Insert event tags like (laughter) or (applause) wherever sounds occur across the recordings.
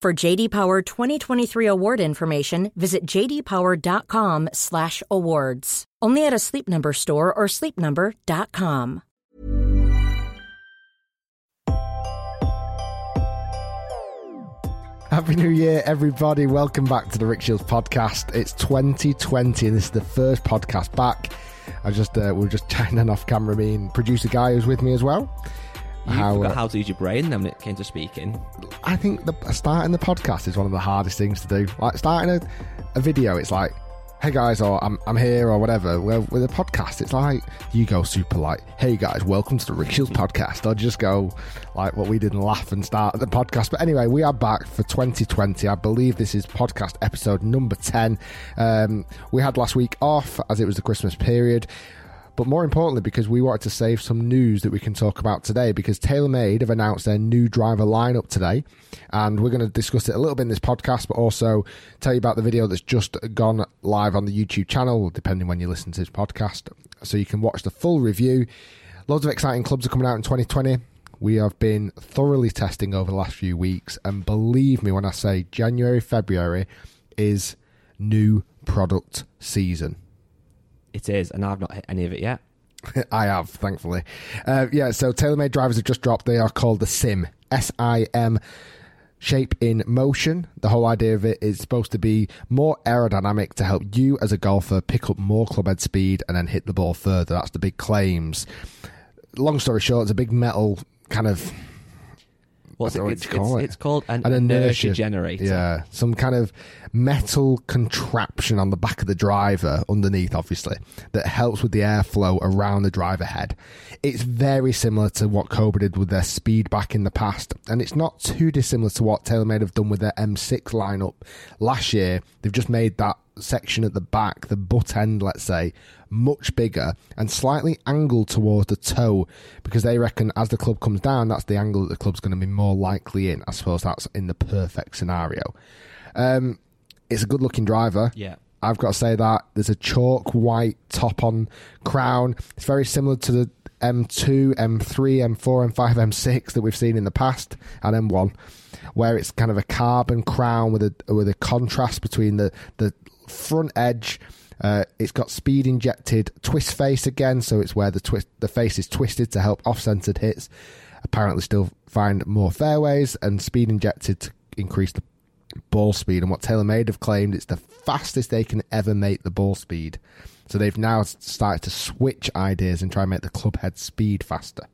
For JD Power 2023 award information, visit jdpower.com/awards. Only at a Sleep Number store or sleepnumber.com. Happy New Year, everybody. Welcome back to the Rick Shiels podcast. It's 2020 and this is the first podcast back. I just, uh, we were just (laughs) chatting off camera, me and producer Guy who's with me as well. You How, forgot how to use your brain then when it came to speaking. I think the, starting the podcast is one of the hardest things to do. Like starting a, a video, it's like, hey guys, or I'm, I'm here, or whatever. Well, with a podcast, it's like you go super like, hey guys, welcome to the Rick Shiels podcast, or just go like what we did and laugh and start the podcast. But anyway, we are back for 2020. I believe this is podcast episode number 10. Um, we had last week off as it was the Christmas period. But more importantly, because we wanted to save some news that we can talk about today, because TaylorMade have announced their new driver lineup today, and we're going to discuss it a little bit in this podcast, but also tell you about the video that's just gone live on the YouTube channel, depending when you listen to this podcast, so you can watch the full review. Loads of exciting clubs are coming out in 2020. We have been thoroughly testing over the last few weeks, and believe me when I say January, February is new product season. It is, and I've not hit any of it yet. (laughs) I have, thankfully. Uh, yeah, so TaylorMade drivers have just dropped. They are called the Sim, S I M, shape in motion. The whole idea of it is supposed to be more aerodynamic to help you as a golfer pick up more clubhead speed and then hit the ball further. That's the big claims. Long story short, it's a big metal kind of What's I don't know it? what It's, call it's, it. it's called an, an inertia, generator. Yeah, some kind of metal contraption on the back of the driver underneath, obviously, that helps with the airflow around the driver head. It's very similar to what Cobra did with their speed back in the past, and it's not too dissimilar to what TaylorMade have done with their M6 lineup last year. They've just made that section at the back, the butt end, let's say, much bigger and slightly angled towards the toe because they reckon as the club comes down, that's the angle that the club's going to be more likely in. I suppose that's in the perfect scenario. Um, it's a good looking driver. Yeah. I've got to say that there's a chalk white top on crown. It's very similar to the M2, M3, M4, M5, M6 that we've seen in the past, and M1, where it's kind of a carbon crown with a with a contrast between the the front edge. Uh, it's got speed injected twist face again, so it's where the twist the face is twisted to help off centered hits. Apparently, still find more fairways and speed injected to increase the ball speed. And what TaylorMade have claimed it's the fastest they can ever make the ball speed. So they've now started to switch ideas and try and make the club head speed faster.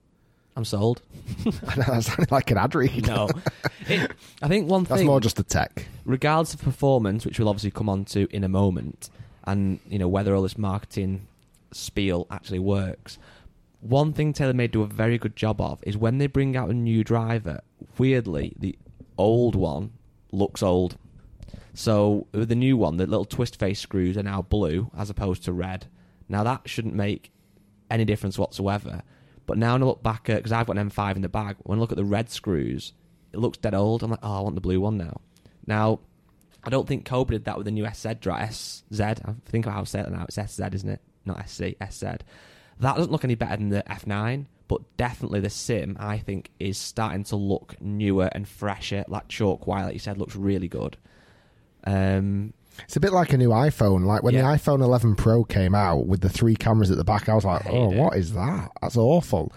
I'm sold. (laughs) I know that sounded like an ad read. No. (laughs) It, I think one thing. That's more just the tech. regardless of performance, which we'll obviously come on to in a moment, and you know whether all this marketing spiel actually works. One thing TaylorMade do a very good job of is when they bring out a new driver. Weirdly, the old one looks old. So the new one, the little twist face screws are now blue as opposed to red. Now that shouldn't make any difference whatsoever. But now when I look back at because I've got an M5 in the bag, when I look at the red screws, it looks dead old. I'm like, oh, I want the blue one now. Now, I don't think Cobra did that with the new SZ drive. SZ, I think how to say it now. It's SZ, isn't it? Not SC, SZ. That doesn't look any better than the F9, but definitely the Sim, I think, is starting to look newer and fresher. Like chalk white, like you said, looks really good. Um, It's a bit like a new iPhone. Like when Yeah. the iPhone 11 Pro came out with the three cameras at the back, I was like, I oh, it. what is that? That's awful.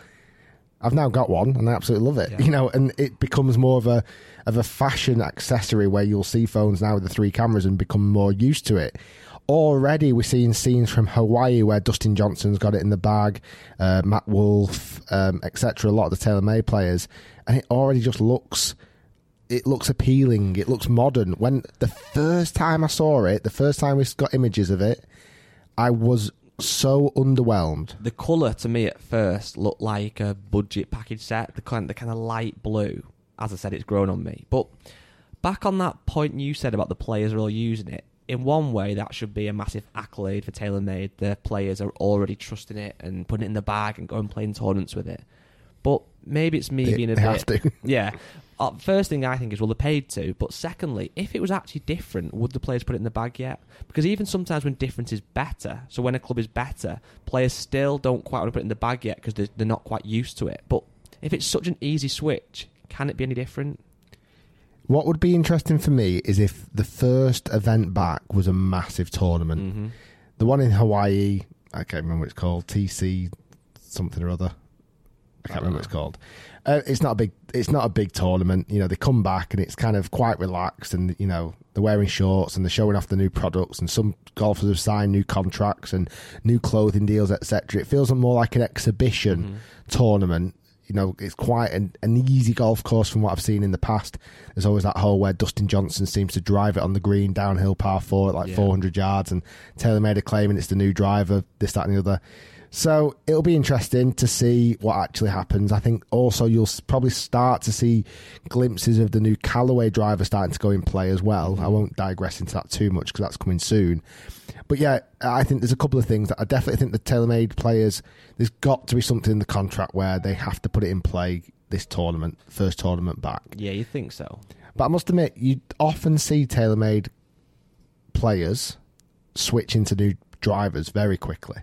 I've now got one, and I absolutely love it. Yeah. (laughs) You know, and it becomes more of a of a fashion accessory where you'll see phones now with the three cameras and become more used to it. Already, we're seeing scenes from Hawaii where Dustin Johnson's got it in the bag, uh, Matt Wolff, um, etc. A lot of the TaylorMade players, and it already just looks it looks appealing. It looks modern. When the first time I saw it, the first time we got images of it, I was so underwhelmed. The colour to me at first looked like a budget package set, the kind, the kind of light blue. As I said, it's grown on me. But back on that point you said about the players are all using it, in one way that should be a massive accolade for TaylorMade. The players are already trusting it and putting it in the bag and going playing tournaments with it. But maybe it's me They- being a they bit. have to. (laughs) yeah. Uh, first thing I think is, well, they're paid to. But secondly, if it was actually different, would the players put it in the bag yet? Because even sometimes when difference is better, so when a club is better, players still don't quite want to put it in the bag yet because they're, they're not quite used to it. But if it's such an easy switch, can it be any different? What would be interesting for me is if the first event back was a massive tournament. Mm-hmm. The one in Hawaii, I can't remember what it's called, TC something or other. I can't remember what it's called. Uh, it's not a big. It's not a big tournament. You know, they come back and it's kind of quite relaxed, and you know they're wearing shorts and they're showing off the new products, and some golfers have signed new contracts and new clothing deals, etc. It feels more like an exhibition tournament. You know, it's quite an, an easy golf course from what I've seen in the past. There's always that hole where Dustin Johnson seems to drive it on the green downhill par four at like Yeah. 400 yards, and Taylor made a claim and it's the new driver, this, that, and the other. So it'll be interesting to see what actually happens. I think also you'll probably start to see glimpses of the new Callaway driver starting to go in play as well. I won't digress into that too much because that's coming soon. But yeah, I think there's a couple of things that I definitely think the TaylorMade players, there's got to be something in the contract where they have to put it in play this tournament, first tournament back. Yeah, you think so? But I must admit, you often see TaylorMade players switch into new drivers very quickly.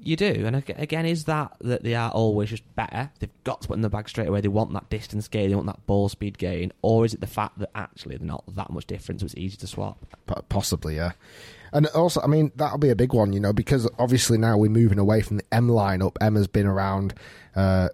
You do, and again, is that that they are always just better? They've got to put in the bag straight away. They want that distance gain, they want that ball speed gain, or is it the fact that actually they're not that much different, so it's easy to swap? Possibly, yeah. And also, I mean, that'll be a big one, you know, because obviously now we're moving away from the M lineup. M has been around. Uh,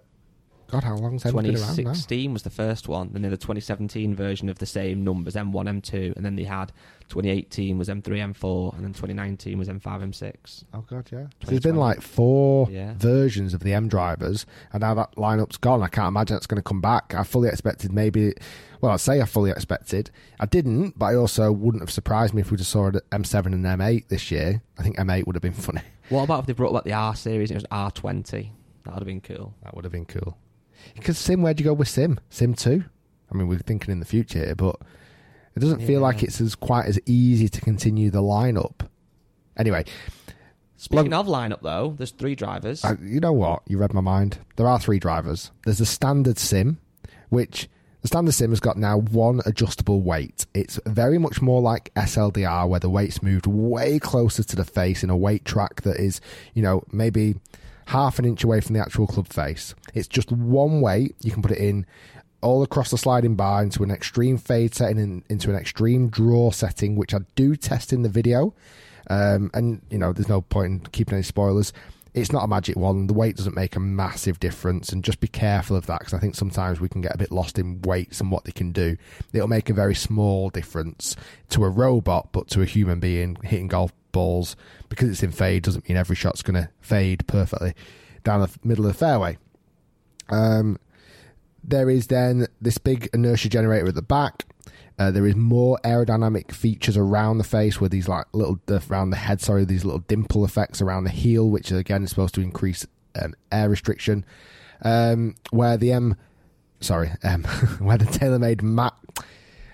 God, how long's M been around now? 2016 was the first one, and then the 2017 version of the same numbers, M1, M2, and then they had 2018 was M3, M4, and then 2019 was M5, M6. Oh God, yeah. There's been like four Yeah. versions of the M drivers, and now that lineup's gone. I can't imagine it's going to come back. I fully expected maybe. Well, I'd say I fully expected. I didn't, but I also wouldn't have surprised me if we just saw at M7 and M8 this year. I think M8 would have been funny. What about if they brought back the R series and it was R20? That would have been cool. That would have been cool. Because Sim, where'd you go with Sim? Sim 2? I mean, we're thinking in the future here, but it doesn't feel like it's as quite as easy to continue the lineup. Anyway, Speaking of lineup, though, there's three drivers. I, you know what? You read my mind. There are three drivers. There's the standard sim, which the standard sim has got now one adjustable weight. It's very much more like SLDR, where the weight's moved way closer to the face in a weight track that is, you know, maybe half an inch away from the actual club face. It's just one weight. You can put it in all across the sliding bar into an extreme fade setting and into an extreme draw setting, which I do test in the video. Um, and you know, there's no point in keeping any spoilers. It's not a magic one. The weight doesn't make a massive difference, and just be careful of that because I think sometimes we can get a bit lost in weights and what they can do. It'll make a very small difference to a robot, but to a human being hitting golf balls because it's in fade doesn't mean every shot's going to fade perfectly down the middle of the fairway. Um, there is then this big inertia generator at the back. Uh, there is more aerodynamic features around the face with these like little around the head. Sorry, these little dimple effects around the heel, which again is supposed to increase um, air restriction. Um, where the M, sorry, (laughs) M, where the TaylorMade Mac,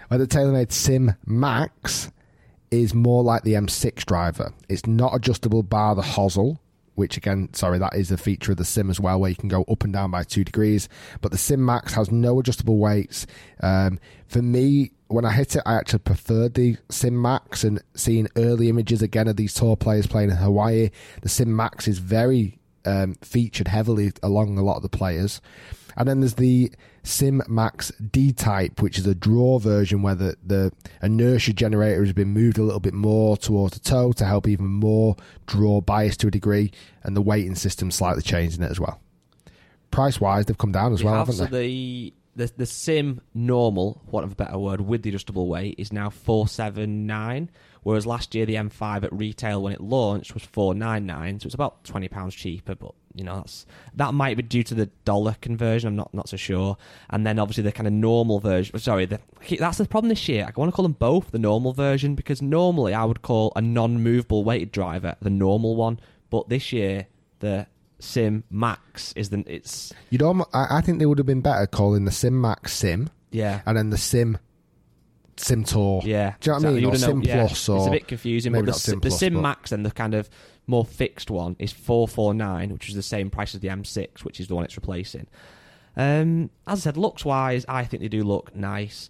where the TaylorMade Sim Max is more like the M6 driver. It's not adjustable bar the hosel, which again, sorry, that is a feature of the Sim as well, where you can go up and down by two degrees. But the Sim Max has no adjustable weights. Um, for me, when I hit it, I actually preferred the Sim Max and seeing early images again of these tour players playing in Hawaii. The Sim Max is very um, featured heavily along a lot of the players. And then there's the Sim Max D type, which is a draw version where the, the inertia generator has been moved a little bit more towards the toe to help even more draw bias to a degree, and the weighting system slightly changed in it as well. price wise, they've come down as They well, have, haven't so they? the, the the sim normal, what of a better word, with the adjustable weight is now four seven nine, whereas last year the M5 at retail when it launched was four nine nine, so it's about twenty pounds cheaper. But you know that's that might be due to the dollar conversion. I'm not not so sure. And then obviously the kind of normal version. Sorry, the, that's the problem this year. I want to call them both the normal version because normally I would call a non-movable weighted driver the normal one, but this year the Sim Max is the it's You'd almo- I, I think they would have been better calling the Sim Max Sim yeah and then the Sim Sim Tour. Yeah, Do you know what I mean? Or Sim known- yeah. Or it's a bit confusing. maybe But the, Sim the Plus, Sim but- Max and the kind of more fixed one is four four nine, which is the same price as the M6, which is the one it's replacing. Um, as I said, looks wise, I think they do look nice.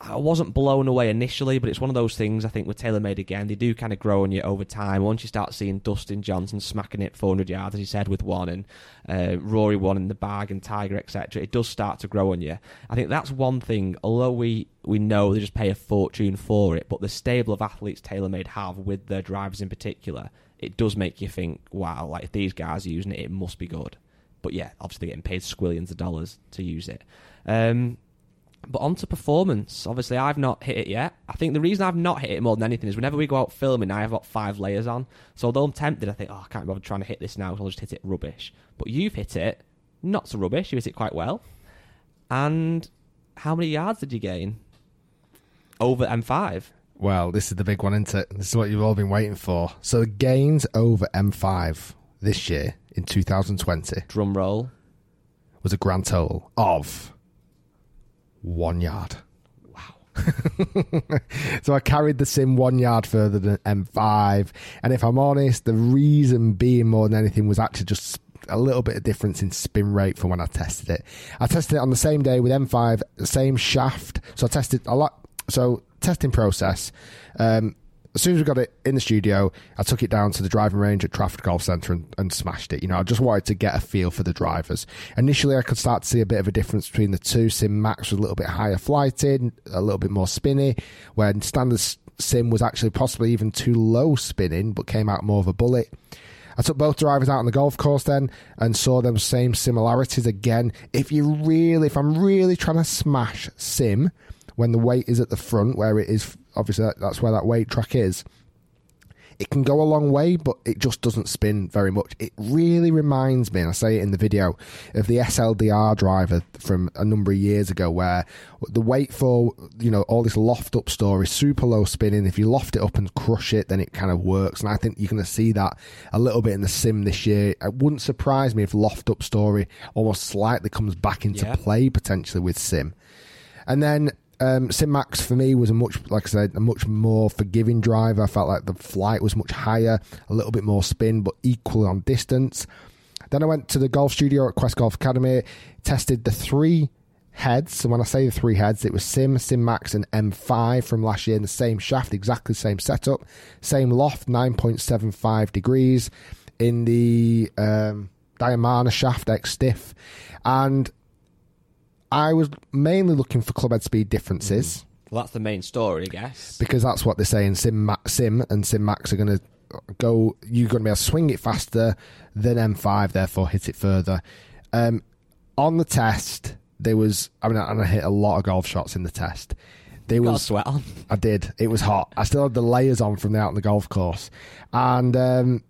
I wasn't blown away initially, but it's one of those things I think with TaylorMade again, they do kind of grow on you over time. Once you start seeing Dustin Johnson smacking it 400 yards, as he said, with one, and uh, Rory one in the bag, and Tiger, etc., it does start to grow on you. I think that's one thing, although we, we know they just pay a fortune for it, but the stable of athletes TaylorMade have with their drivers in particular, it does make you think, wow, like if these guys are using it, it must be good. But yeah, obviously getting paid squillions of dollars to use it. Um, but on to performance. Obviously, I've not hit it yet. I think the reason I've not hit it more than anything is whenever we go out filming, I have got five layers on. So although I'm tempted, I think, oh, I can't bother trying to hit this now, so I'll just hit it rubbish. But you've hit it not so rubbish. You hit it quite well. And how many yards did you gain over M5? Well, this is the big one, isn't it? This is what you've all been waiting for. So the gains over M5 this year in 2020 Drum roll. was a grand total of one yard. Wow. (laughs) so I carried the sim one yard further than M5. And if I'm honest, the reason being more than anything was actually just a little bit of difference in spin rate from when I tested it. I tested it on the same day with M5, the same shaft. So I tested a lot. So testing process. Um, as soon as we got it in the studio, I took it down to the driving range at Trafford Golf Centre and, and smashed it. You know, I just wanted to get a feel for the drivers. Initially, I could start to see a bit of a difference between the two. Sim Max was a little bit higher flighted, a little bit more spinny, when standard Sim was actually possibly even too low spinning, but came out more of a bullet. I took both drivers out on the golf course then and saw them same similarities again. If you really, if I'm really trying to smash Sim when the weight is at the front, where it is, obviously that- that's where that weight track is, it can go a long way, but it just doesn't spin very much. It really reminds me, and I say it in the video, of the SLDR driver from a number of years ago, where the weight for you know all this loft up story, super low spinning. If you loft it up and crush it, then it kind of works. And I think you're going to see that a little bit in the sim this year. It wouldn't surprise me if loft up story almost slightly comes back into Yeah. play potentially with sim. And then um, Sim Max for me was a much, like I said, a much more forgiving driver. I felt like the flight was much higher, a little bit more spin, but equal on distance. Then I went to the golf studio at Quest Golf Academy, tested the three heads. And when I say the three heads, it was Sim, Sim Max, and M5 from last year in the same shaft, exactly the same setup, same loft, 9.75 degrees in the um, Diamana shaft X stiff. And I was mainly looking for club head speed differences Well, that's the main story, I guess. because that's what they're saying. Sim, Ma- Sim and Sim Max are going to go. You're going to be able to swing it faster than M5, therefore hit it further. Um, on the test, there was. I mean, and I hit a lot of golf shots in the test. There was sweat on. I did. It was hot. I still had the layers on from the out on the golf course, and um,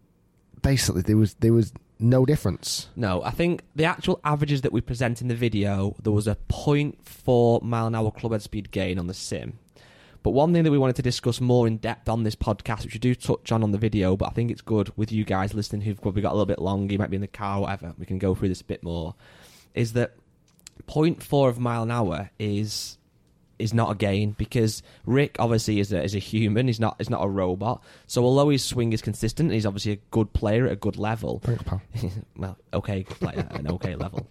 basically there was there was no difference. No, I think the actual averages that we present in the video, there was a 0.4 mile an hour club head speed gain on the sim. But one thing that we wanted to discuss more in depth on this podcast, which we do touch on on the video, but I think it's good with you guys listening who've probably got a little bit longer, you might be in the car, or whatever, we can go through this a bit more, is that 0.4 of mile an hour is is not a gain because Rick obviously is a, is a human. He's not is not a robot. So although his swing is consistent, he's obviously a good player at a good level. Thanks, (laughs) pal. well, okay, good player at an okay level.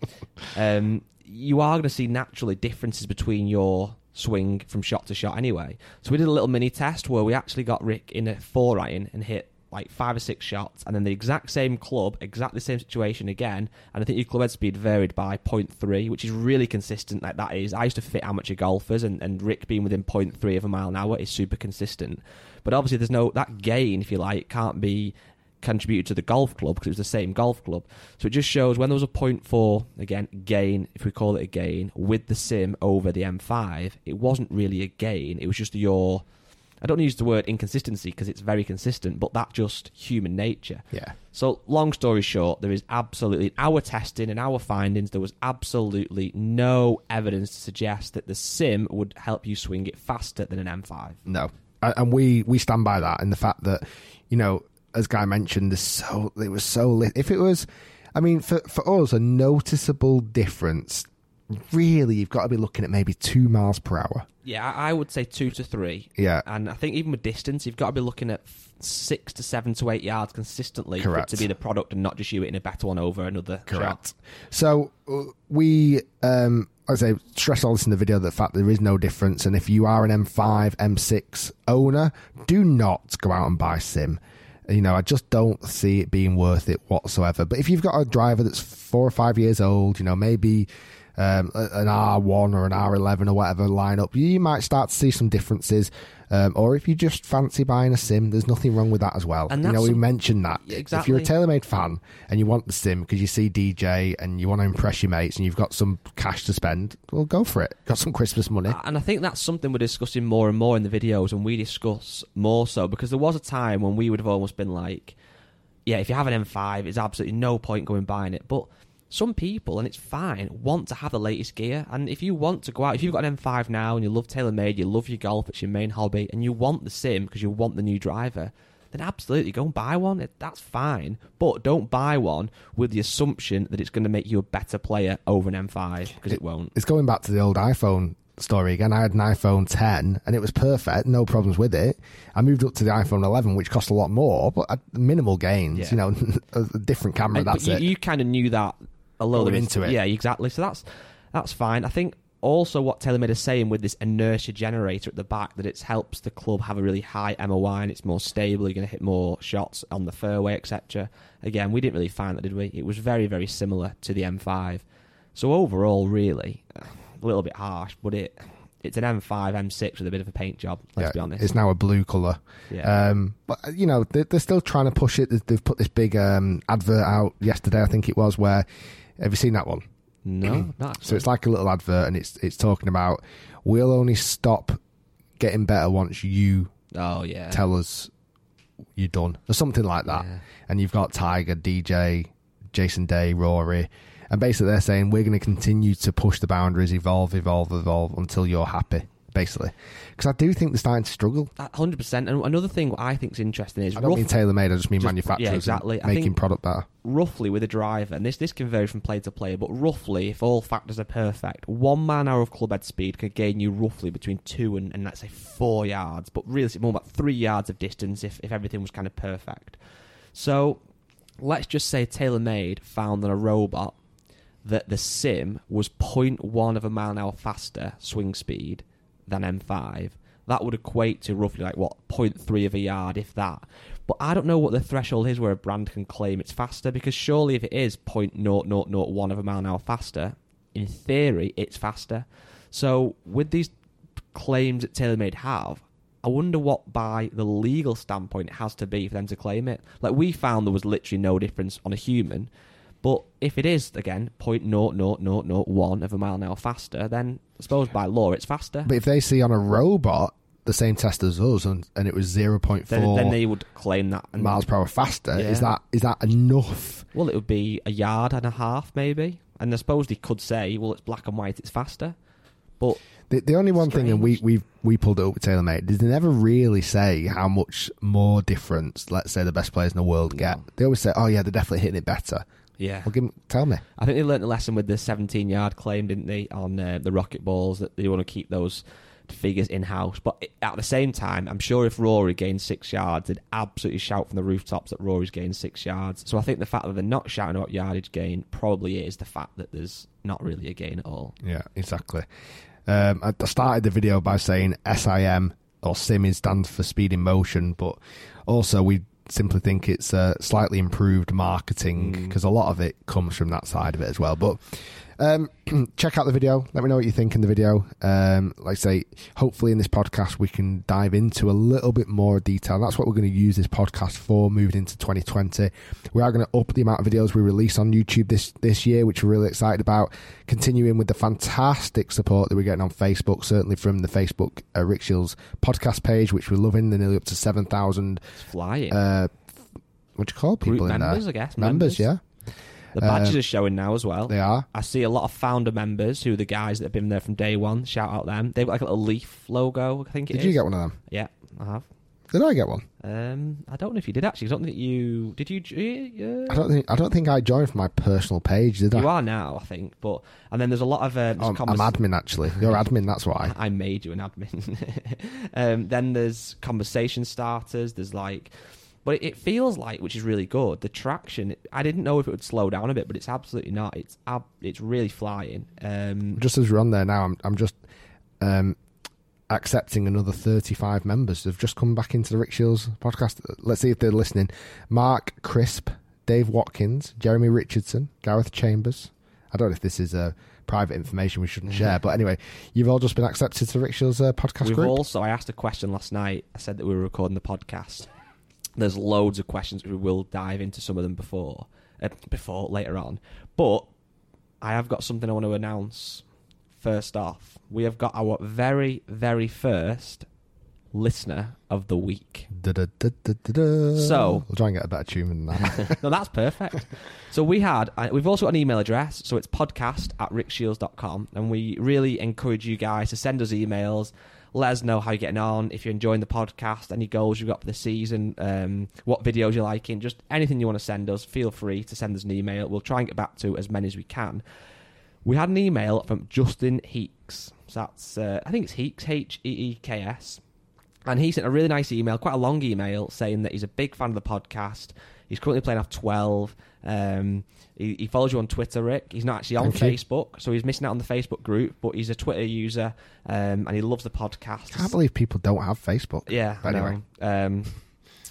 Um, you are going to see naturally differences between your swing from shot to shot anyway. So we did a little mini test where we actually got Rick in a four iron and hit like five or six shots, and then the exact same club, exactly the same situation again, and I think your club head speed varied by 0.3, which is really consistent. Like that is, I used to fit amateur golfers, and, and Rick being within 0.3 of a mile an hour is super consistent. But obviously, there's no that gain, if you like, can't be contributed to the golf club because it was the same golf club. So it just shows when there was a point four again gain, if we call it a gain, with the sim over the M5, it wasn't really a gain. It was just your I don't use the word inconsistency because it's very consistent, but that's just human nature. Yeah. So, long story short, there is absolutely, in our testing and our findings, there was absolutely no evidence to suggest that the sim would help you swing it faster than an M5. No, and we we stand by that and the fact that you know, as Guy mentioned, there's so it was so lit. If it was, I mean, for for us, a noticeable difference. Really, you've got to be looking at maybe two miles per hour. Yeah, I would say two to three. Yeah. And I think even with distance, you've got to be looking at six to seven to eight yards consistently for it Correct. to be the product and not just you hitting a better one over another shot. Correct. So uh, we, um, I say, stress all this in the video. The fact there is no difference, and if you are an M5, M6 owner, do not go out and buy Sim. You know, I just don't see it being worth it whatsoever. But if you've got a driver that's four or five years old, you know, maybe um, an R1 or an R11 or whatever lineup, you might start to see some differences. Um, or if you just fancy buying a sim, there's nothing wrong with that as well. And you know, we mentioned that. Yeah, If you're a exactly. TaylorMade fan and you want the sim because you see DJ and you want to impress your mates and you've got some cash to spend, well, go for it. Got some Christmas money. And I think that's something we're discussing more and more in the videos, and we discuss more so because there was a time when we would have almost been like, yeah, if you have an M5, it's absolutely no point going buying it. But some people, and it's fine, want to have the latest gear. And if you want to go out, if you've got an M5 now and you love TaylorMade, you love your golf, it's your main hobby, and you want the sim because you want the new driver, then absolutely go and buy one. That's fine. But don't buy one with the assumption that it's going to make you a better player over an M5 because it won't. It's going back to the old iPhone story again. I had an iPhone 10 and it was perfect, no problems with it. I moved up to the iPhone 11, which cost a lot more, but minimal gains. Yeah. You know, (laughs) a different camera. And- that's but it. you, you kind of knew that a little Going bit into it. Yeah, exactly. So that's that's fine. I think also what TaylorMade is saying with this inertia generator at the back that it helps the club have a really high MOI and it's more stable. You're going to hit more shots on the fairway, etc. Again, we didn't really find that, did we? It was very very similar to the M5. So overall, really, a little bit harsh, but it it's an M5, M6 with a bit of a paint job. Let's Yeah, be honest. It's now a blue color. Yeah. Um, but you know they're, they're still trying to push it. They've- They've put this big um, advert out yesterday, I think it was. Where have you seen that one? no, (clears throat) not So it's like a little advert, and it's it's talking about we'll only stop getting better once you Oh yeah. tell us you're done, or something like that. Yeah. And you've got Tiger, DJ, Jason Day, Rory, and basically they're saying we're going to continue to push the boundaries, evolve, evolve, evolve until you're happy. Basically, because I do think they're starting to struggle. Hundred percent. And another thing what I think is interesting is I don't rough- mean TaylorMade. I just mean Just- manufacturers. yeah, exactly. Making product better. roughly with a driver, and this this can vary from player to player, but roughly, if all factors are perfect, one mile an hour of club head speed can gain you roughly between two and, and let's say four yards, but really it's more about three yards of distance if, if everything was kind of perfect. So let's just say TaylorMade found on a robot that the sim was 0.1 of a mile an hour faster swing speed than M5. That would equate to roughly like what 0.3 of a yard, if that. But I don't know what the threshold is where a brand can claim it's faster because surely if it is 0.0001 of a mile an hour faster, in theory it's faster. So with these claims that TaylorMade have, I wonder what by the legal standpoint it has to be for them to claim it. Like we found there was literally no difference on a human, but if it is again 0.00001 of a mile an hour faster, then I suppose by law it's faster. But if they see on a robot the same test as us and, and it was zero point then, then they would claim that. And, miles per hour faster, is that is that enough? Well, it would be a yard and a half maybe, and I suppose they could say, well, it's black and white, it's faster. But The, the only one thing, and we we we pulled it up with TaylorMade, is they never really say how much more difference, let's say, the best players in the world get. No. They always say, "Oh yeah, they're definitely hitting it better." Yeah, Well, give tell me. I think they learnt a lesson with the 17 yard claim, didn't they, on uh, the rocket balls that they want to keep those figures in house. But at the same time, I'm sure if Rory gained six yards, they'd absolutely shout from the rooftops that Rory's gained six yards. So I think the fact that they're not shouting about yardage gain probably is the fact that there's not really a gain at all. Yeah, exactly. Um, I, started the video by saying SIM or SIM is stands for speed in motion, but also we simply think it's a slightly improved marketing Mm. because a lot of it comes from that side of it as well. But Um, (clears throat) check out the video. Let me know what you think in the video. Um, like I say, hopefully in this podcast we can dive into a little bit more detail. That's what we're going to use this podcast for moving into 2020. We are going to up the amount of videos we release on YouTube this this year, which we're really excited about. Continuing with the fantastic support that we're getting on Facebook, certainly from the Facebook uh, Rick Shiels podcast page, which we're loving. They're nearly up to seven thousand. It's flying. Uh, what do you call people Group in members, there? I guess. Members, yeah, The badges uh, are showing now as well. they are. I see a lot of founder members who are the guys that have been there from day one. Shout out them. They've got like a little leaf logo, I think it Did is. you get one of them? Yeah, I have. Did I get one? Um, I don't know if you did actually. I don't think you did. You? Uh, I don't think I don't think I joined from my personal page, did I? You are now, I think. But and then there's a lot of. Uh, Oh, I'm admin actually. (laughs) You're admin, that's why. I made you an admin. (laughs) um, then there's conversation starters. There's like, but it, feels like, which is really good. The traction. I didn't know if it would slow down a bit, but it's absolutely not. It's ab- it's really flying. Um, Just as we're on there now, I'm I'm just um, accepting another 35 members who've just come back into the Rick Shiels podcast. Let's see if they're listening. Mark Crisp, Dave Watkins, Jeremy Richardson, Gareth Chambers. I don't know if this is uh, private information we shouldn't share, but anyway, you've all just been accepted to Rick Shiels uh, podcast We've group. also, I asked a question last night. I said that we were recording the podcast. There's loads of questions. We will dive into some of them before, uh, before later on. But I have got something I want to announce. First off, we have got our very, very first listener of the week. Da-da-da-da-da-da. So- we'll try and get a better tune than that. (laughs) no, that's perfect. so we had, uh, we've also got an email address. So it's podcast at rickshiels.com. And we really encourage you guys to send us emails. Let us know how you're getting on. If you're enjoying the podcast, any goals you've got for the season, um, what videos you're liking, just anything you want to send us, feel free to send us an email. We'll try and get back to as many as we can. We had an email from Justin Heeks. So that's, uh, I think it's Heeks, H E E K S. And he sent a really nice email, quite a long email, saying that he's a big fan of the podcast. He's currently playing off 12. Um, he, he follows you on Twitter, Rick. He's not actually on Thank you. Facebook, so he's missing out on the Facebook group, but he's a Twitter user um, and he loves the podcast. I can't believe people don't have Facebook. Yeah, But anyway. Um,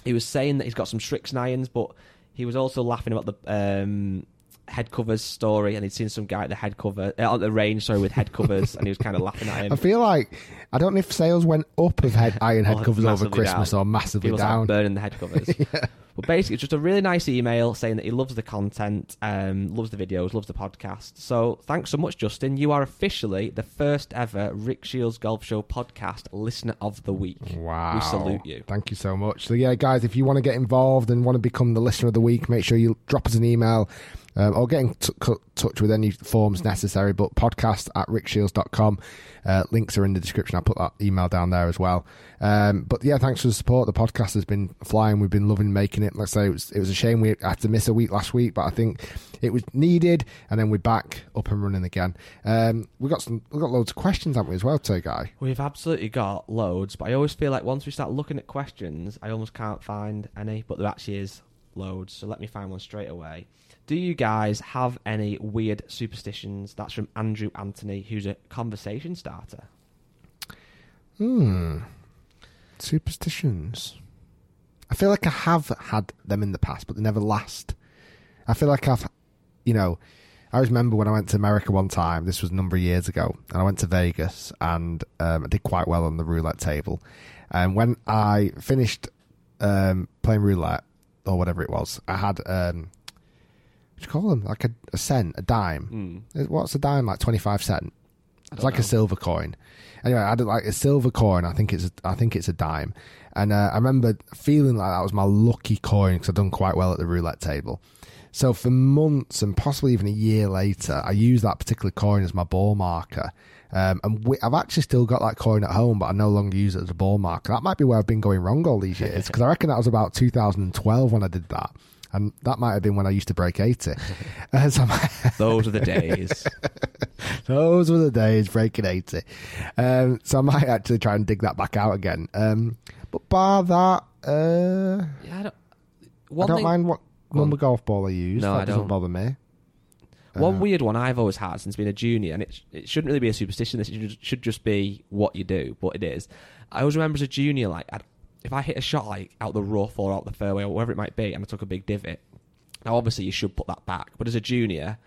he was saying that he's got some irons, but he was also laughing about the um, head covers story, and he'd seen some guy at the head cover uh, at the range, sorry, with head covers, and he was kind of laughing at him. I feel like I don't know if sales went up of head (laughs) iron head covers over Christmas down. or massively People down. start burning the head covers. (laughs) But basically, it's just a really nice email saying that he loves the content, um, loves the videos, loves the podcast. So thanks so much, Justin. You are officially the first ever Rick Shiels Golf Show podcast listener of the week. Wow. We salute you. Thank you so much. So, yeah, guys, if you want to get involved and want to become the listener of the week, make sure you drop us an email um, or get in t- c- touch with any forms necessary. But podcast at rickshiels.com. Uh, links are in the description. I'll put that email down there as well. Um, but yeah, thanks for the support. The podcast has been flying. We've been loving making it. Let's say it was, it was a shame we had to miss a week last week, but I think it was needed. And then we're back up and running again. Um, we got some, we got loads of questions, haven't we, as well, too, guy? We've absolutely got loads, but I always feel like once we start looking at questions, I almost can't find any, but there actually is loads. So let me find one straight away. Do you guys have any weird superstitions? That's from Andrew Anthony, who's a conversation starter. Hmm. Superstitions. I feel like I have had them in the past, but they never last. I feel like I've, you know, I remember when I went to America one time, this was a number of years ago, and I went to Vegas and um, I did quite well on the roulette table. And when I finished um, playing roulette, or whatever it was, I had, um, what do you call them? Like a, a cent, a dime. Mm. What's a dime? Like 25 cent. It's like know. a silver coin. Anyway, I had like a silver coin. I think it's a, I think it's a dime, and uh, I remember feeling like that was my lucky coin because I'd done quite well at the roulette table. So for months and possibly even a year later, I used that particular coin as my ball marker. Um, and we, I've actually still got that coin at home, but I no longer use it as a ball marker. That might be where I've been going wrong all these years because I reckon that was about 2012 when I did that. And that might have been when I used to break 80. (laughs) Uh, so (laughs) Those are the days. (laughs) those were the days breaking 80. Um, so I might actually try and dig that back out again. Um, but bar that, uh, yeah, I don't, I don't thing- mind what Go number golf ball I use. No, that I doesn't don't. bother me. One Uh, weird one I've always had since being a junior, and it, it shouldn't really be a superstition. This should, should just be what you do, but it is. I always remember as a junior, like I'd, if I hit a shot like out the rough or out the fairway or wherever it might be, and I took a big divot. Now, obviously, you should put that back, but as a junior,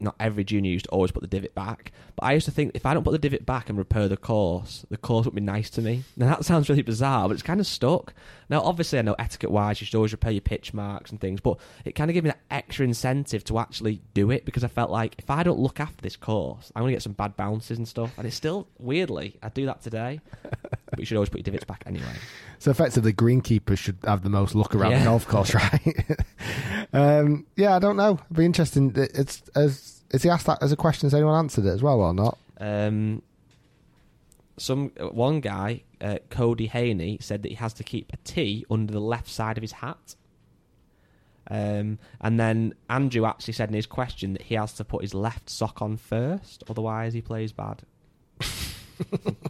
not every junior used to always put the divot back. But I used to think if I don't put the divot back and repair the course, the course would be nice to me. Now that sounds really bizarre, but it's kind of stuck. Now, obviously, I know etiquette wise, you should always repair your pitch marks and things, but it kind of gave me that extra incentive to actually do it because I felt like if I don't look after this course, I'm going to get some bad bounces and stuff. And it's still, weirdly, I do that today. But you should always put your divots back anyway. (laughs) So effectively, greenkeepers should have the most look around Yeah. the golf course, (laughs) right? um, yeah, I don't know. It'd be interesting. It's as is he asked that as a question? Has anyone answered it as well or not? Um, some one guy, uh, Cody Haney, said that he has to keep a T under the left side of his hat. Um, and then Andrew actually said in his question that he has to put his left sock on first, otherwise he plays bad.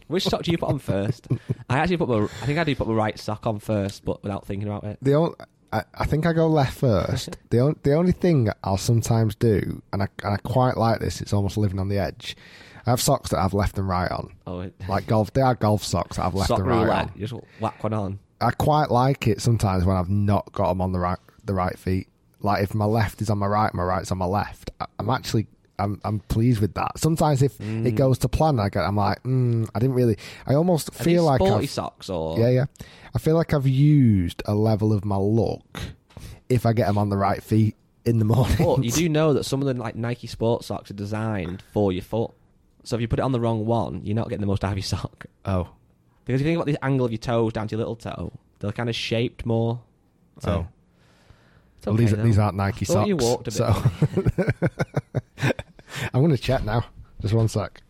Which sock do you put on first? I actually put my, I think I do put my right sock on first, but without thinking about it. The only, I, I think I go left first. (laughs) the on, the only thing I'll sometimes do, and I, and I quite like this. It's almost living on the edge. I have socks that I have left and right on, Oh, it, (laughs) like golf. They are golf socks that I've left sock and right roulette. on. You just whack one on. I quite like it sometimes when I've not got them on the right the right feet. Like if my left is on my right, my right's on my left. I, I'm actually I'm I'm pleased with that. Sometimes if it goes to plan, I get I'm like mm, I didn't really. I almost Are feel like sporty I've, socks or yeah yeah. I feel like I've used a level of my look if I get them on the right feet in the (laughs) morning. But you do know that some of the like Nike sports socks are designed for your foot. So if you put it on the wrong one, you're not getting the most out of your sock. oh Because if you think about the angle of your toes down to your little toe, they're kind of shaped more. So oh. it's Well, these these aren't Nike socks. you walked a bit. so (laughs) I'm going to check now. Just one sec.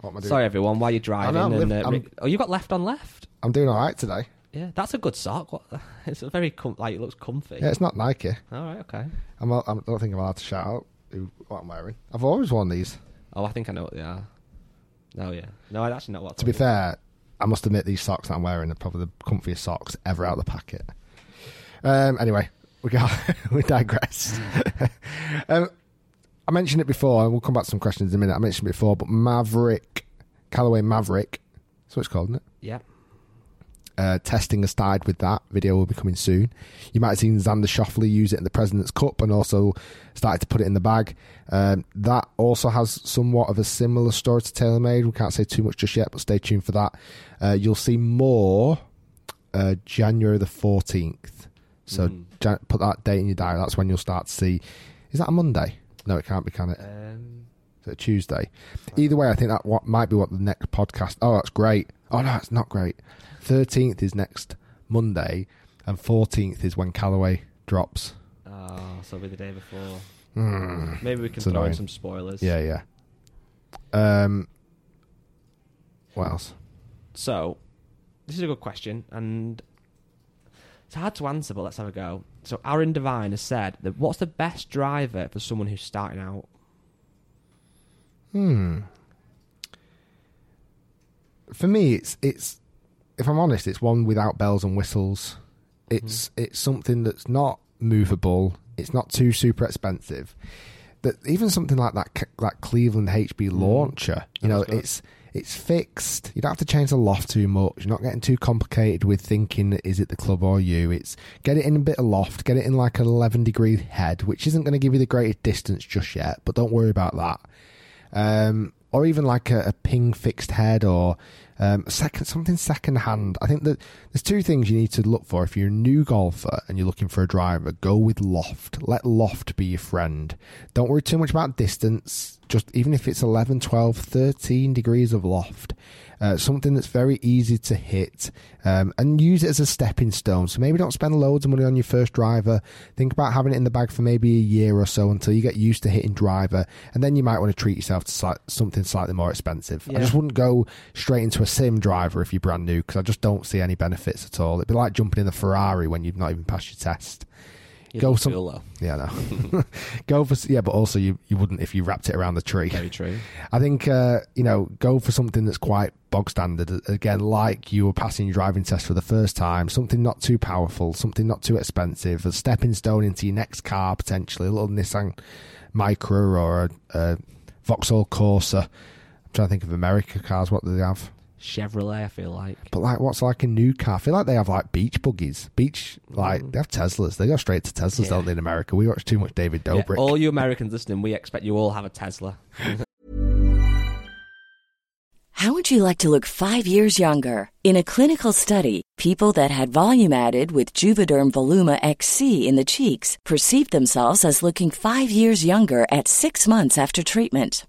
What am I doing? Sorry, everyone. While you're driving, I'm and liv- uh, I'm- oh, you got left on left. I'm doing all right today. Yeah, that's a good sock. What, (laughs) it's a very com- like it looks comfy. Yeah, it's not Nike. All right, okay. I'm, al- I don't think I'm allowed to shout out who, what I'm wearing. I've always worn these. Oh, I think I know what they are. No, yeah, no, I actually know what. To be fair, I must admit these socks that I'm wearing are probably the comfiest socks ever out of the packet. Um, anyway, we got (laughs) we digress. (laughs) um, I mentioned it before, and we'll come back to some questions in a minute. I mentioned it before, but Maverick, Callaway Maverick, that's what it's called, isn't it? yeah, Uh, testing has started with that. Video will be coming soon. You might have seen Xander Schauffele use it in the President's Cup and also started to put it in the bag. Um, that also has somewhat of a similar story to TaylorMade. We can't say too much just yet, but stay tuned for that. Uh, you'll see more uh, January the 14th. So Mm. Jan- put that date in your diary. That's when you'll start to see. Is that a Monday? No, it can't be, can it? um, Is it a Tuesday? Either way, I think that what might be what the next podcast. Oh, that's great. Oh no, it's not great. Thirteenth is next Monday, and fourteenth is when Callaway drops. oh, so it'll be the day before. Hmm. Maybe we can throw in some spoilers. Yeah, yeah. Um, what else? So, this is a good question, and it's hard to answer, but let's have a go. So, Aaron Devine has said that what's the best driver for someone who's starting out? Hmm. For me, it's it's. If I'm honest, it's one without bells and whistles. It's it's something that's not movable. It's not too super expensive. That even something like that, that Cleveland HB launcher, you know, That's good. it's it's fixed. You don't have to change the loft too much. You're not getting too complicated with thinking is it the club or you. It's get it in a bit of loft, get it in like an 11 degree head, which isn't going to give you the greatest distance just yet, but don't worry about that um, or even like a, a ping fixed head or um, second something second hand. I think that there's two things you need to look for if you're a new golfer and you're looking for a driver. Go with loft. Let loft be your friend. Don't worry too much about distance. Just even if it's 11, 12, 13 degrees of loft. Uh, something that's very easy to hit um, and use it as a stepping stone. So maybe don't spend loads of money on your first driver. Think about having it in the bag for maybe a year or so until you get used to hitting driver, and then you might want to treat yourself to slight, something slightly more expensive. I just wouldn't go straight into a sim driver if you're brand new because I just don't see any benefits at all. It'd be like jumping in the Ferrari when you've not even passed your test. Go some-. Yeah, no. (laughs) (laughs) go for yeah, but also you you wouldn't if you wrapped it around the tree. Very true. (laughs) I think uh, you know go for something that's quite bog standard. Again, like you were passing your driving test for the first time, something not too powerful, something not too expensive, a stepping stone into your next car potentially, a little Nissan Micra or a, a Vauxhall Corsa. I'm trying to think of America cars. What do they have? Chevrolet. I feel like. But like, what's like a new car? I feel like they have like beach buggies, beach like mm. they have Teslas. They go straight to Teslas, Yeah. don't they? In America, we watch too much David Yeah, Dobrik. all you Americans listening, we expect you all have a Tesla. (laughs) How would you like to look five years younger? In a clinical study, people that had volume added with Juvederm Voluma XC in the cheeks perceived themselves as looking five years younger at six months after treatment.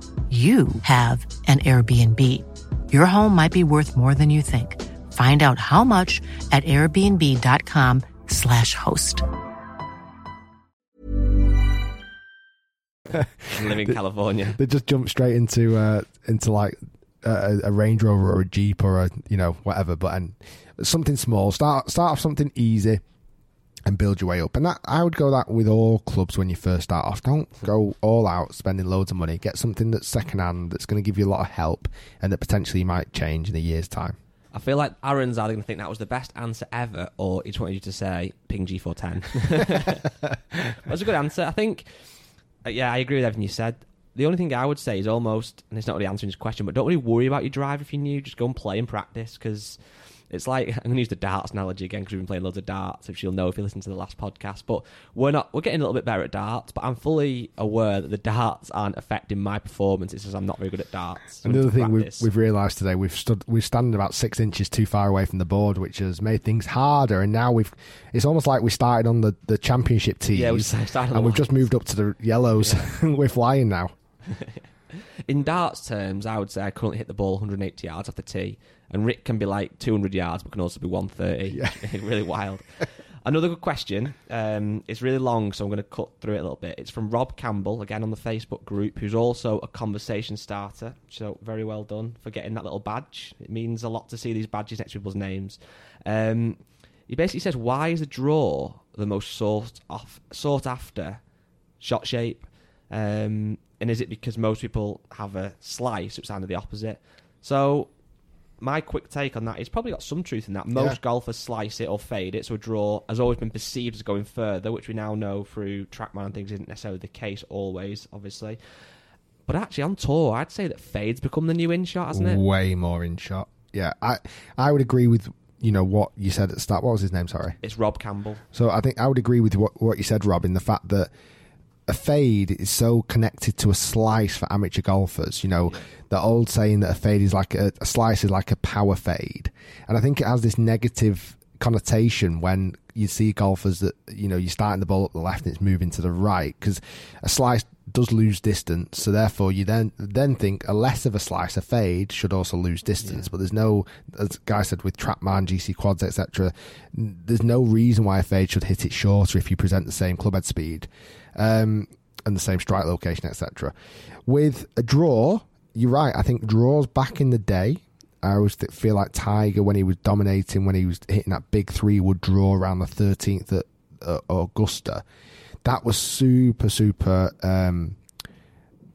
you have an Airbnb. Your home might be worth more than you think. Find out how much at airbnb.com/slash host. Live in California. They just jump straight into uh, into like a, a Range Rover or a Jeep or a you know whatever, but and something small. Start start off something easy and build your way up. And that I would go that with all clubs when you first start off. Don't go all out spending loads of money. Get something that's second hand that's going to give you a lot of help and that potentially might change in a year's time. I feel like Aaron's either going to think that was the best answer ever, or he just wanted you to say ping G410. (laughs) That's a good answer. I think, uh, yeah, I agree with everything you said. The only thing I would say is almost, and it's not really answering his question, but don't really worry about your drive if you're new. Just go and play and practice because it's like (laughs) I'm going to use the darts analogy again because we've been playing loads of darts. If you'll know if you listen to the last podcast, but we're not. We're getting a little bit better at darts, but I'm fully aware that the darts aren't affecting my performance. It's just I'm not very good at darts. So Another thing we've, we've realised today, we've stood we're standing about six inches too far away from the board, which has made things harder. And now we've it's almost like we started on the, the championship tees, Yeah, we (laughs) started on and we've just moved up to the yellows. (laughs) we're flying now. In darts terms, I would say I currently hit the ball 180 yards off the tee, and Rick can be like 200 yards, but can also be 130. (laughs) really wild. Another good question. Um, it's really long, so I'm going to cut through it a little bit. It's from Rob Campbell, again on the Facebook group, who's also a conversation starter. So very well done for getting that little badge. It means a lot to see these badges next to people's names. Um, he basically says, "Why is a draw the most sought off, sought after shot shape? Um, and is it because most people have a slice, which is kind of the opposite? So, my quick take on that is probably got some truth in that. Most Yeah. golfers slice it or fade it, so a draw has always been perceived as going further, which we now know through TrackMan and things isn't necessarily the case always, obviously. But actually, on tour, I'd say that fade's become the new in shot, hasn't it? Way more in shot. Yeah, I I would agree with you know what you said at the start. What was his name? Sorry. It's Rob Campbell. So I think I would agree with what what you said, Rob, in the fact that a fade is so connected to a slice for amateur golfers. You know, the old saying that a fade is like a, a slice is like a power fade, and I think it has this negative connotation when you see golfers that you know you're starting the ball up the left and it's moving to the right because a slice does lose distance so therefore you then then think a less of a slice a fade should also lose distance. But there's no as guy said with TrackMan gc quads etc there's no reason why a fade should hit it shorter if you present the same clubhead speed um, and the same strike location etc with a draw you're right i think draws back in the day I always feel like Tiger when he was dominating, when he was hitting that big three wood draw around the 13th at uh, Augusta. That was super, super. Um,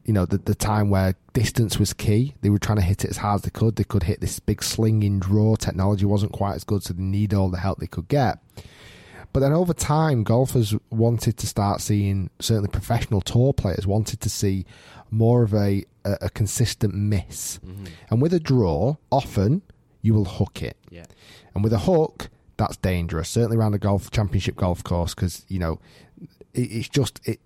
you know, the, the time where distance was key. They were trying to hit it as hard as they could. They could hit this big slinging draw. Technology wasn't quite as good, so they need all the help they could get. But then over time, golfers wanted to start seeing, certainly professional tour players wanted to see more of a, a, a consistent miss. Mm-hmm. And with a draw, often you will hook it. Yeah. And with a hook, that's dangerous. Certainly around a golf championship golf course, because you know it's just it.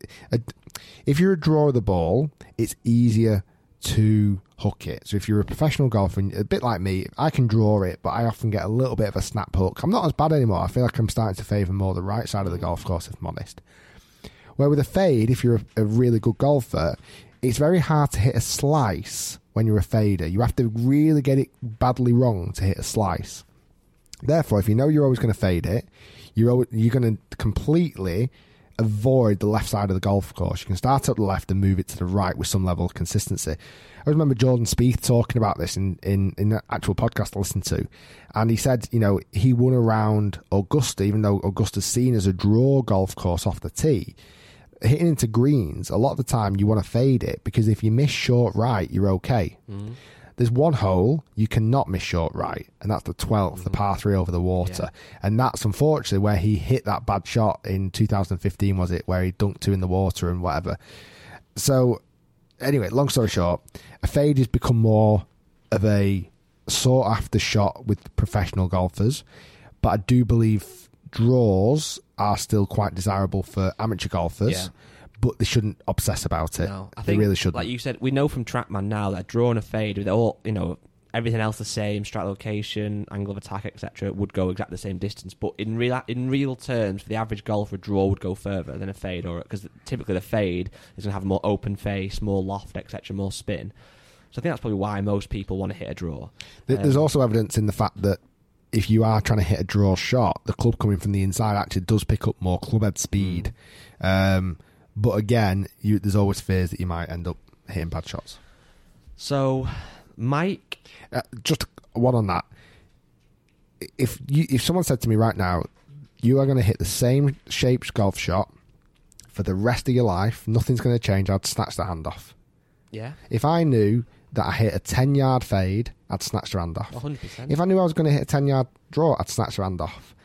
If you're a draw of the ball, it's easier to hook it. So if you're a professional golfer, a bit like me, I can draw it, but I often get a little bit of a snap hook. I'm not as bad anymore. I feel like I'm starting to favour more the right side of the golf course, if I'm honest. Where with a fade, if you're a, a really good golfer, it's very hard to hit a slice when you're a fader. You have to really get it badly wrong to hit a slice. Therefore, if you know you're always going to fade it, you're always, you're going to completely avoid the left side of the golf course. You can start up the left and move it to the right with some level of consistency. I remember Jordan Spieth talking about this in, in, in the actual podcast I listened to. And he said, you know, he won around Augusta, even though Augusta's seen as a draw golf course off the tee hitting into greens, a lot of the time you want to fade it because if you miss short right, you're okay. Mm. There's one hole you cannot miss short right, and that's the 12th, mm. the par three over the water. Yeah. And that's unfortunately where he hit that bad shot in 2015, was it? Where he dunked two in the water and whatever. So, anyway, long story short, a fade has become more of a sought after shot with professional golfers, but I do believe draws are still quite desirable for amateur golfers. Yeah. But they shouldn't obsess about it. No, I think, they really shouldn't. Like you said, we know from TrackMan now that a draw and a fade with all, you know, everything else the same, strike location, angle of attack, etc., would go exactly the same distance. But in real in real terms, for the average golfer, a draw would go further than a fade, or because typically the fade is going to have a more open face, more loft, etc., more spin. So I think that's probably why most people want to hit a draw. There's um, also evidence in the fact that if you are trying to hit a draw shot, the club coming from the inside actually does pick up more clubhead speed. Mm. Um, but again, you, there's always fears that you might end up hitting bad shots. So, Mike, uh, just one on that. If you, if someone said to me right now, you are going to hit the same shaped golf shot for the rest of your life, nothing's going to change. I'd snatch the hand off. Yeah. If I knew that I hit a 10 yard fade, I'd snatch the hand off. 100%. If I knew I was going to hit a 10 yard draw, I'd snatch the hand off.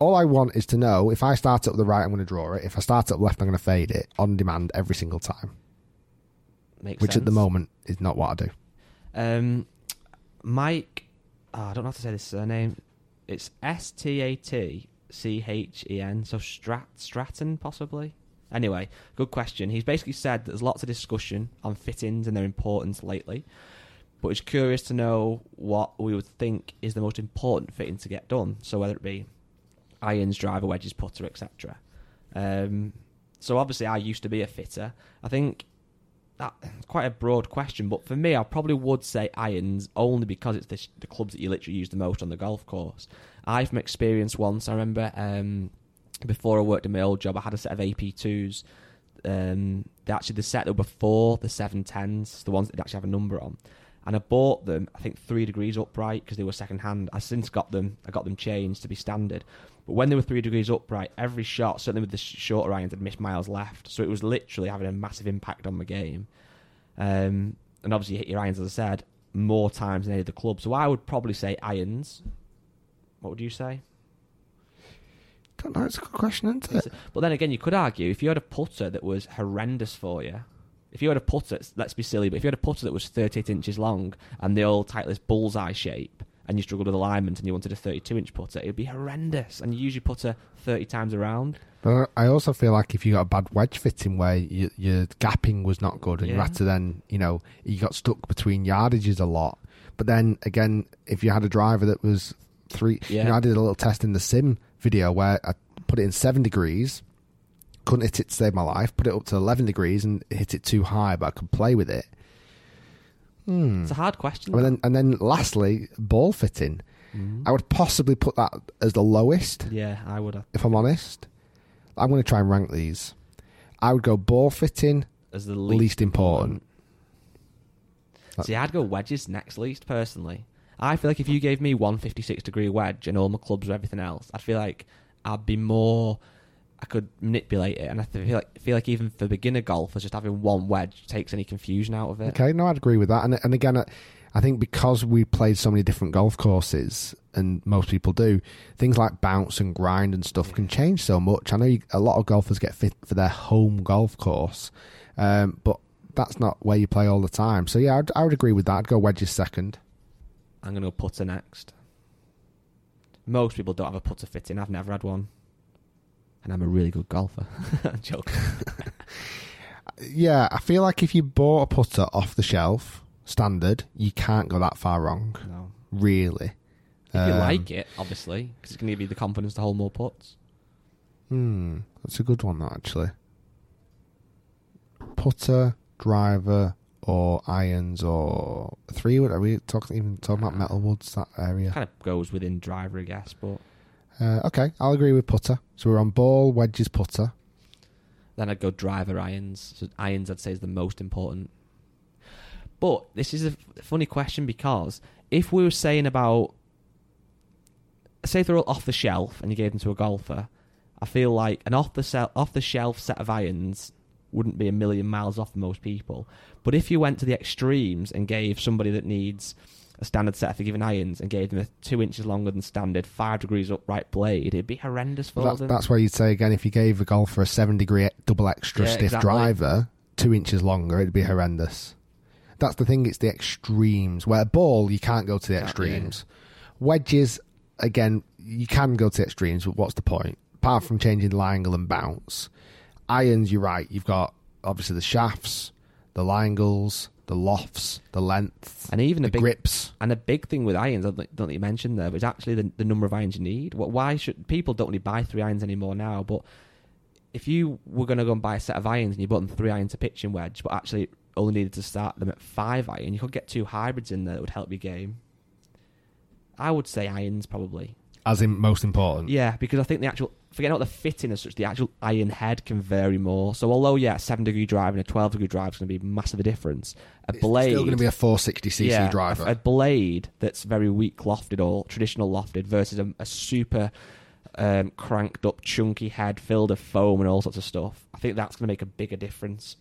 All I want is to know if I start up the right, I'm going to draw it. If I start up left, I'm going to fade it on demand every single time. Makes which sense. at the moment is not what I do. Um, Mike, oh, I don't know how to say this surname. It's S T A T C H E N. So Strat Stratton, possibly. Anyway, good question. He's basically said there's lots of discussion on fittings and their importance lately, but he's curious to know what we would think is the most important fitting to get done. So whether it be irons, driver, wedges, putter, etc. Um, so obviously, I used to be a fitter. I think that's quite a broad question, but for me, I probably would say irons only because it's the, the clubs that you literally use the most on the golf course. I, from experience, once I remember um, before I worked in my old job, I had a set of AP2s. Um, they actually the set that were before the 710s, the ones that actually have a number on. And I bought them, I think three degrees upright because they were second hand. I since got them, I got them changed to be standard. But when they were three degrees upright, every shot, certainly with the shorter irons, had missed miles left. So it was literally having a massive impact on my game. Um, and obviously, you hit your irons, as I said, more times than any of the club. So I would probably say irons. What would you say? don't know. It's a good question, isn't it? But then again, you could argue if you had a putter that was horrendous for you, if you had a putter, let's be silly, but if you had a putter that was 38 inches long and the old Titleist bullseye shape, and you struggled with alignment and you wanted a 32 inch putter, it'd be horrendous. And you usually putter 30 times around. But I also feel like if you got a bad wedge fitting where you, your gapping was not good and you Yeah. had to then, you know, you got stuck between yardages a lot. But then again, if you had a driver that was three, you know, I did a little test in the sim video where I put it in seven degrees, couldn't hit it to save my life, put it up to 11 degrees and hit it too high, but I could play with it. Hmm. It's a hard question. And then, and then lastly, ball fitting. I would possibly put that as the lowest yeah, I would have. if I'm honest. I'm going to try and rank these. I would go ball fitting, As the least, least, important. See, I'd go wedges next least, personally. I feel like if you gave me one 56 degree wedge and all my clubs or everything else, I'd feel like I'd be more. I could manipulate it, and I feel like feel like even for beginner golfers, just having one wedge takes any confusion out of it. Okay, no, I'd agree with that. And and again, I- I think because we played so many different golf courses, and most people do, things like bounce and grind and stuff can change so much. I know you, a lot of golfers get fit for their home golf course, um, but that's not where you play all the time. So yeah, I'd, I would agree with that. I'd go wedges second. I'm going to go putter next. Most people don't have a putter fitting. I've never had one. And I'm a really good golfer. (laughs) Joke. (laughs) Yeah, I feel like if you bought a putter off the shelf, standard, you can't go that far wrong. No. Really. If you Um, like it, obviously, because it's going to give you the confidence to hold more putts. Hmm, that's a good one, that actually. Putter, driver, or irons, or three wood. Are we talking even talking about metal woods that area? Kind of goes within driver, I guess, but Uh, okay, I'll agree with putter. So we're on ball, wedges, putter. then I'd go driver irons. So irons, I'd say, is the most important. But this is a f- funny question because if we were saying about, say, they're all off the shelf and you gave them to a golfer, I feel like an off the sel- off the shelf set of irons wouldn't be a million miles off for most people. But if you went to the extremes and gave somebody that needs a standard set for giving irons and gave them a two inches longer than standard, five degrees upright blade, it'd be horrendous for That's, them. that's where you'd say again if you gave a golfer a seven degree double extra Yeah, stiff exactly. driver, two inches longer, it'd be horrendous. That's the thing. It's the extremes. Where ball, you can't go to the Can't, yeah. extremes. Wedges, again, you can go to the extremes, but what's the point? Apart from changing the line angle and bounce, irons, you're right. You've got obviously the shafts, the lie angles, the lofts, the length, And even the a big grips. And a big thing with irons, I don't think- you mentioned there, but it's actually the, the number of irons you need. Wh- Why should people don't really buy three irons anymore now? But if you were going to go and buy a set of irons and you bought them three irons to pitching wedge, but actually only needed to start them at five iron, you could get two hybrids in there that would help your game. I would say irons probably. As in most important. Yeah, because I think the actual forgetting about the fitting as such, the actual iron head can vary more. So although yeah, a seven degree drive and a twelve degree drive is going to be massive a difference. A It's blade still going to be a 460cc yeah, driver. A, a blade that's very weak lofted or traditional lofted versus a, a super um, cranked up chunky head filled with foam and all sorts of stuff. I think that's going to make a bigger difference.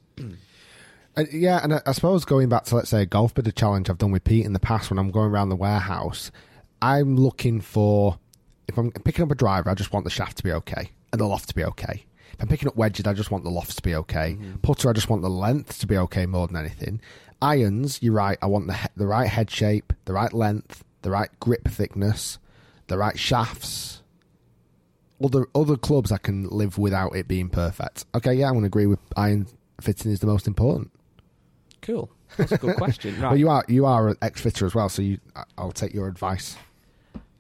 Uh, yeah, and I, I suppose going back to let's say a golf of challenge I've done with Pete in the past when I'm going around the warehouse, I'm looking for if I'm picking up a driver, I just want the shaft to be okay and the loft to be okay. If I'm picking up wedges, I just want the lofts to be okay. Mm-hmm. Putter, I just want the length to be okay more than anything. Irons, you're right. I want the he- the right head shape, the right length, the right grip thickness, the right shafts. Other other clubs I can live without it being perfect. Okay, yeah, I'm going to agree with iron fitting is the most important. Cool. That's a good question. (laughs) Right. Well, you are you are an ex fitter as well, so you I'll take your advice.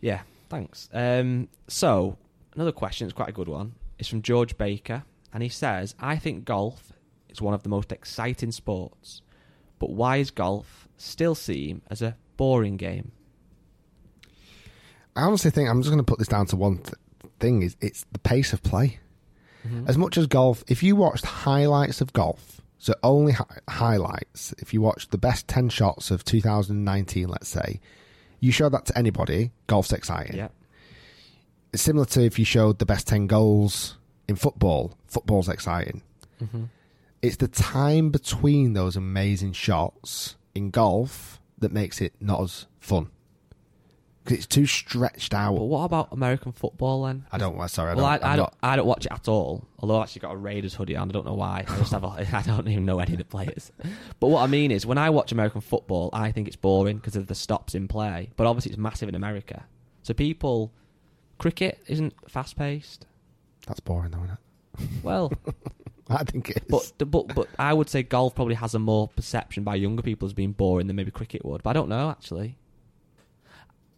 Yeah, thanks. Um, so, another question, it's quite a good one. It's from George Baker, and he says, I think golf is one of the most exciting sports, but why is golf still seem as a boring game? I honestly think I'm just going to put this down to one th- thing: is it's the pace of play. As much as golf, if you watched highlights of golf, so only hi- highlights, if you watched the best ten shots of 2019, let's say, you show that to anybody, golf's exciting. Yeah. It's similar to if you showed the best 10 goals in football, football's exciting. Mm-hmm. It's the time between those amazing shots in golf that makes it not as fun. 'Cause it's too stretched out. But what about American football then? I don't. well, Sorry, I don't. I, I I'm don't. not- I don't watch it at all. Although I actually got a Raiders hoodie on. I don't know why. I just have. A, (laughs) I don't even know any of the players. But what I mean is, when I watch American football, I think it's boring because of the stops in play. But obviously, it's massive in America. So people, cricket isn't fast paced. That's boring, though, isn't it? Well, (laughs) I think it is. but but but I would say golf probably has a more perception by younger people as being boring than maybe cricket would. But I don't know actually.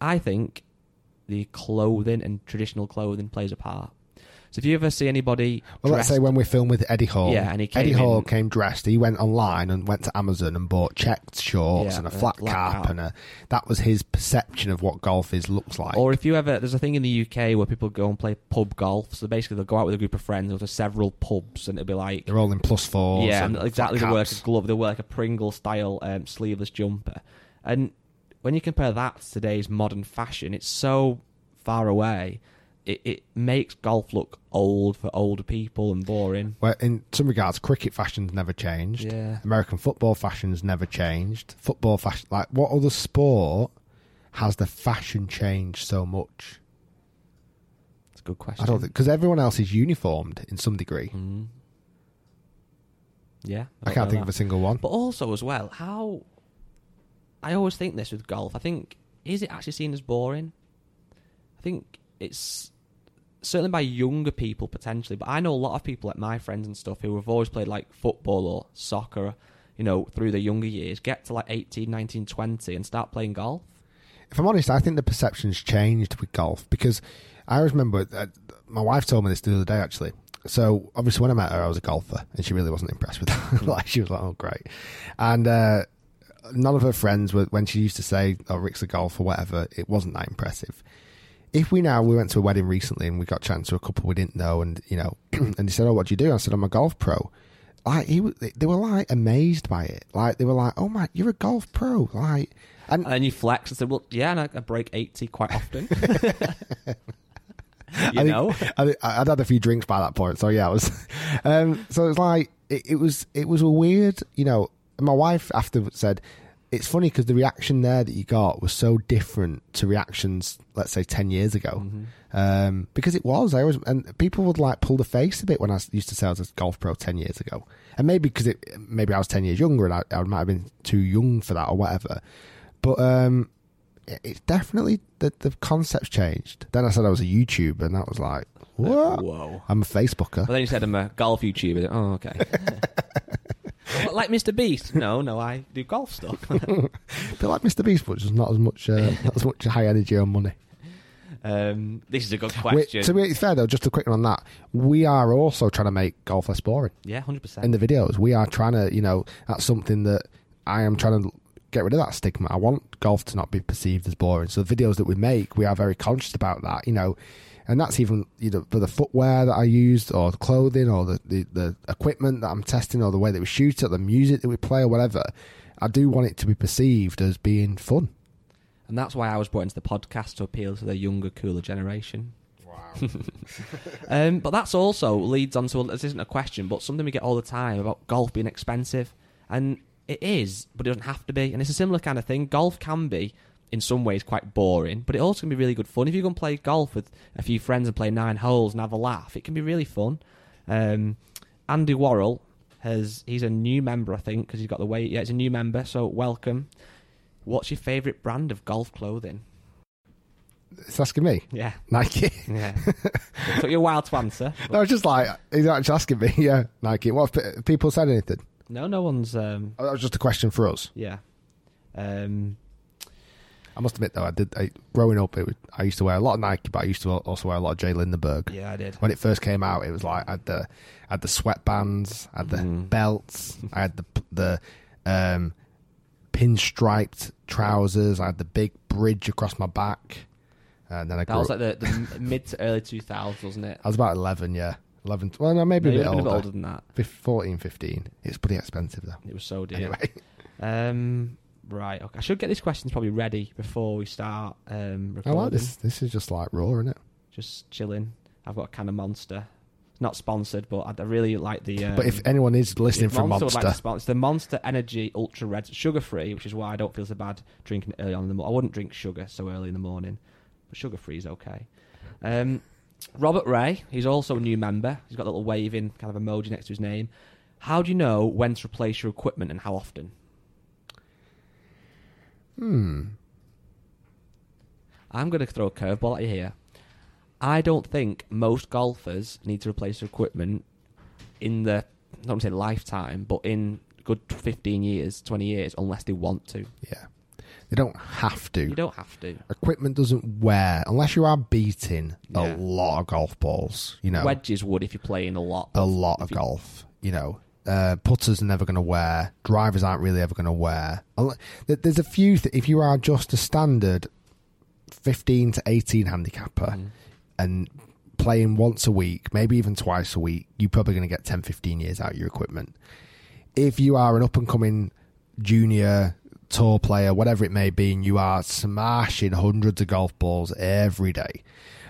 I think the clothing and traditional clothing plays a part. So if you ever see anybody, Well, let's say when we filmed with Eddie Hall. Yeah, and he Eddie Hall in- came dressed. He went online and went to Amazon and bought checked shorts Yeah, and a flat cap, cap. and a, that was his perception of what golf is looks like. Or if you ever, there's a thing in the UK where people go and play pub golf. So basically, they'll go out with a group of friends, go to several pubs, and it'll be like, They're all in plus fours. yeah, exactly. They wear a glove. They wear like a Pringle style um, sleeveless jumper. And when you compare that to today's modern fashion, it's so far away. It, it makes golf look old for older people and boring. Well, in some regards, cricket fashion's never changed. Yeah. American football fashion's never changed. Football fashion, like what other sport has the fashion changed so much? It's a good question. I don't think because everyone else is uniformed in some degree. Mm. Yeah, I don't can't think of a single one. But also as well, how I always think this with golf. I think is it actually seen as boring? I think it's certainly by younger people potentially, but I know a lot of people like my friends and stuff who have always played like football or soccer, you know, through their younger years, get to like 18, 19, 20 and start playing golf. If I'm honest, I think the perception's changed with golf because I remember uh, my wife told me this the other day actually. So obviously when I met her, I was a golfer, and she really wasn't impressed with (laughs) that. like she was like, "Oh, great," and uh, none of her friends were when she used to say, "Oh, Rick's a golf" or whatever. It wasn't that impressive. If we now we went to a wedding recently and we got chatting to a couple we didn't know, and you know, (clears throat) and he said, "Oh, what do you do?" I said, "I'm a golf pro." Like he, they were like amazed by it. Like they were like, "Oh my, you're a golf pro!" Like, and And then you flex and said, well, yeah, and I, I break 80 quite often. (laughs) you I think- know? I, think- I'd had a few drinks by that point, so yeah, I was. (laughs) Um, so it's like it, it was. It was a weird, you know. And My wife after said, "It's funny because the reaction there that you got was so different to reactions, let's say, ten years ago." Um, because it was, I always and people would like pull the face a bit when I used to say I was a golf pro ten years ago, and maybe because it maybe I was ten years younger and I, I might have been too young for that or whatever. But um, it- it's definitely the the concept's changed. Then I said I was a YouTuber, and that was like, what? Whoa. I'm a Facebooker. Well, then you said I'm a golf YouTuber. Oh, okay. (laughs) (laughs) What, like Mr. Beast? No, no, I do golf stuff. (laughs) Bit like Mr. Beast, but just not as much, uh, not as much high energy on money. um, this is a good question. We- to be fair though, just a quick one on that, we are also trying to make golf less boring yeah, hundred percent. in the videos. We are trying to, you know, that's something that I am trying to get rid of that stigma. I want golf to not be perceived as boring. So the videos that we make, we are very conscious about that, you know. And that's even you know for the footwear that I used, or the clothing, or the, the, the equipment that I'm testing, or the way that we shoot it, or the music that we play, or whatever. I do want it to be perceived as being fun. And that's why I was brought into the podcast to appeal to the younger, cooler generation. Wow. (laughs) um, but that's also leads on to this isn't a question, but something we get all the time about golf being expensive, and it is, but it doesn't have to be. And it's a similar kind of thing. Golf can be, in some ways, quite boring, but it also can be really good fun. If you go and play golf with a few friends and play nine holes and have a laugh, it can be really fun. Um, Andy Worrell has he's a new member, I think, because he's got the weight. Yeah, he's a new member, so welcome. What's your favourite brand of golf clothing? It's asking me, Yeah. Nike. Yeah. (laughs) it took you a while to answer. but- No, it's just like he's actually asking me. (laughs) Yeah, Nike. What people said anything? No, no one's. Um, Oh, that was just a question for us. yeah. Um, I must admit though, I did. I, growing up, it was, I used to wear a lot of Nike, but I used to also wear a lot of J.Lindeberg. yeah, I did. When it first came out, it was like I had the I had the sweatbands, I had the Mm. belts, I had the the um, pinstriped trousers, I had the big bridge across my back, and then I That was like the, the mid to early 2000s, wasn't it? I was about eleven, yeah, eleven. Well, no, maybe, Maybe a bit older. a bit older than that. Fif- 14, 15. It's pretty expensive though. It was so dear. Anyway, (laughs) Um, right. Okay. I should get these questions probably ready before we start um, I like this. This is just like raw, isn't it? Just chilling. I've got a can of Monster. It's not sponsored, but I I really like the. Um, but if anyone is listening from Monster, Monster, like to sponsor the Monster Energy Ultra Red, sugar free, which is why I don't feel so bad drinking it early on in the morning. I wouldn't drink sugar so early in the morning, but sugar free is okay. Um, Robert Ray, he's also a new member. He's got a little waving kind of emoji next to his name. How do you know when to replace your equipment and how often? Hmm, I'm going to throw a curveball at you here. I don't think most golfers need to replace their equipment in the, I don't want to say lifetime, but in good 15 years, 20 years, unless they want to. yeah, they don't have to. You don't have to. Equipment doesn't wear unless you are beating Yeah. a lot of golf balls. You know, Wedges would if you're playing a lot. a lot of golf. You know, uh, putters are never going to wear. Drivers aren't really ever going to wear. There's a few. Th- if you are just a standard 15 to 18 handicapper Mm. and playing once a week, maybe even twice a week, you're probably going to get 10, 15 years out of your equipment. If you are an up and coming junior tour player, whatever it may be, and you are smashing hundreds of golf balls every day.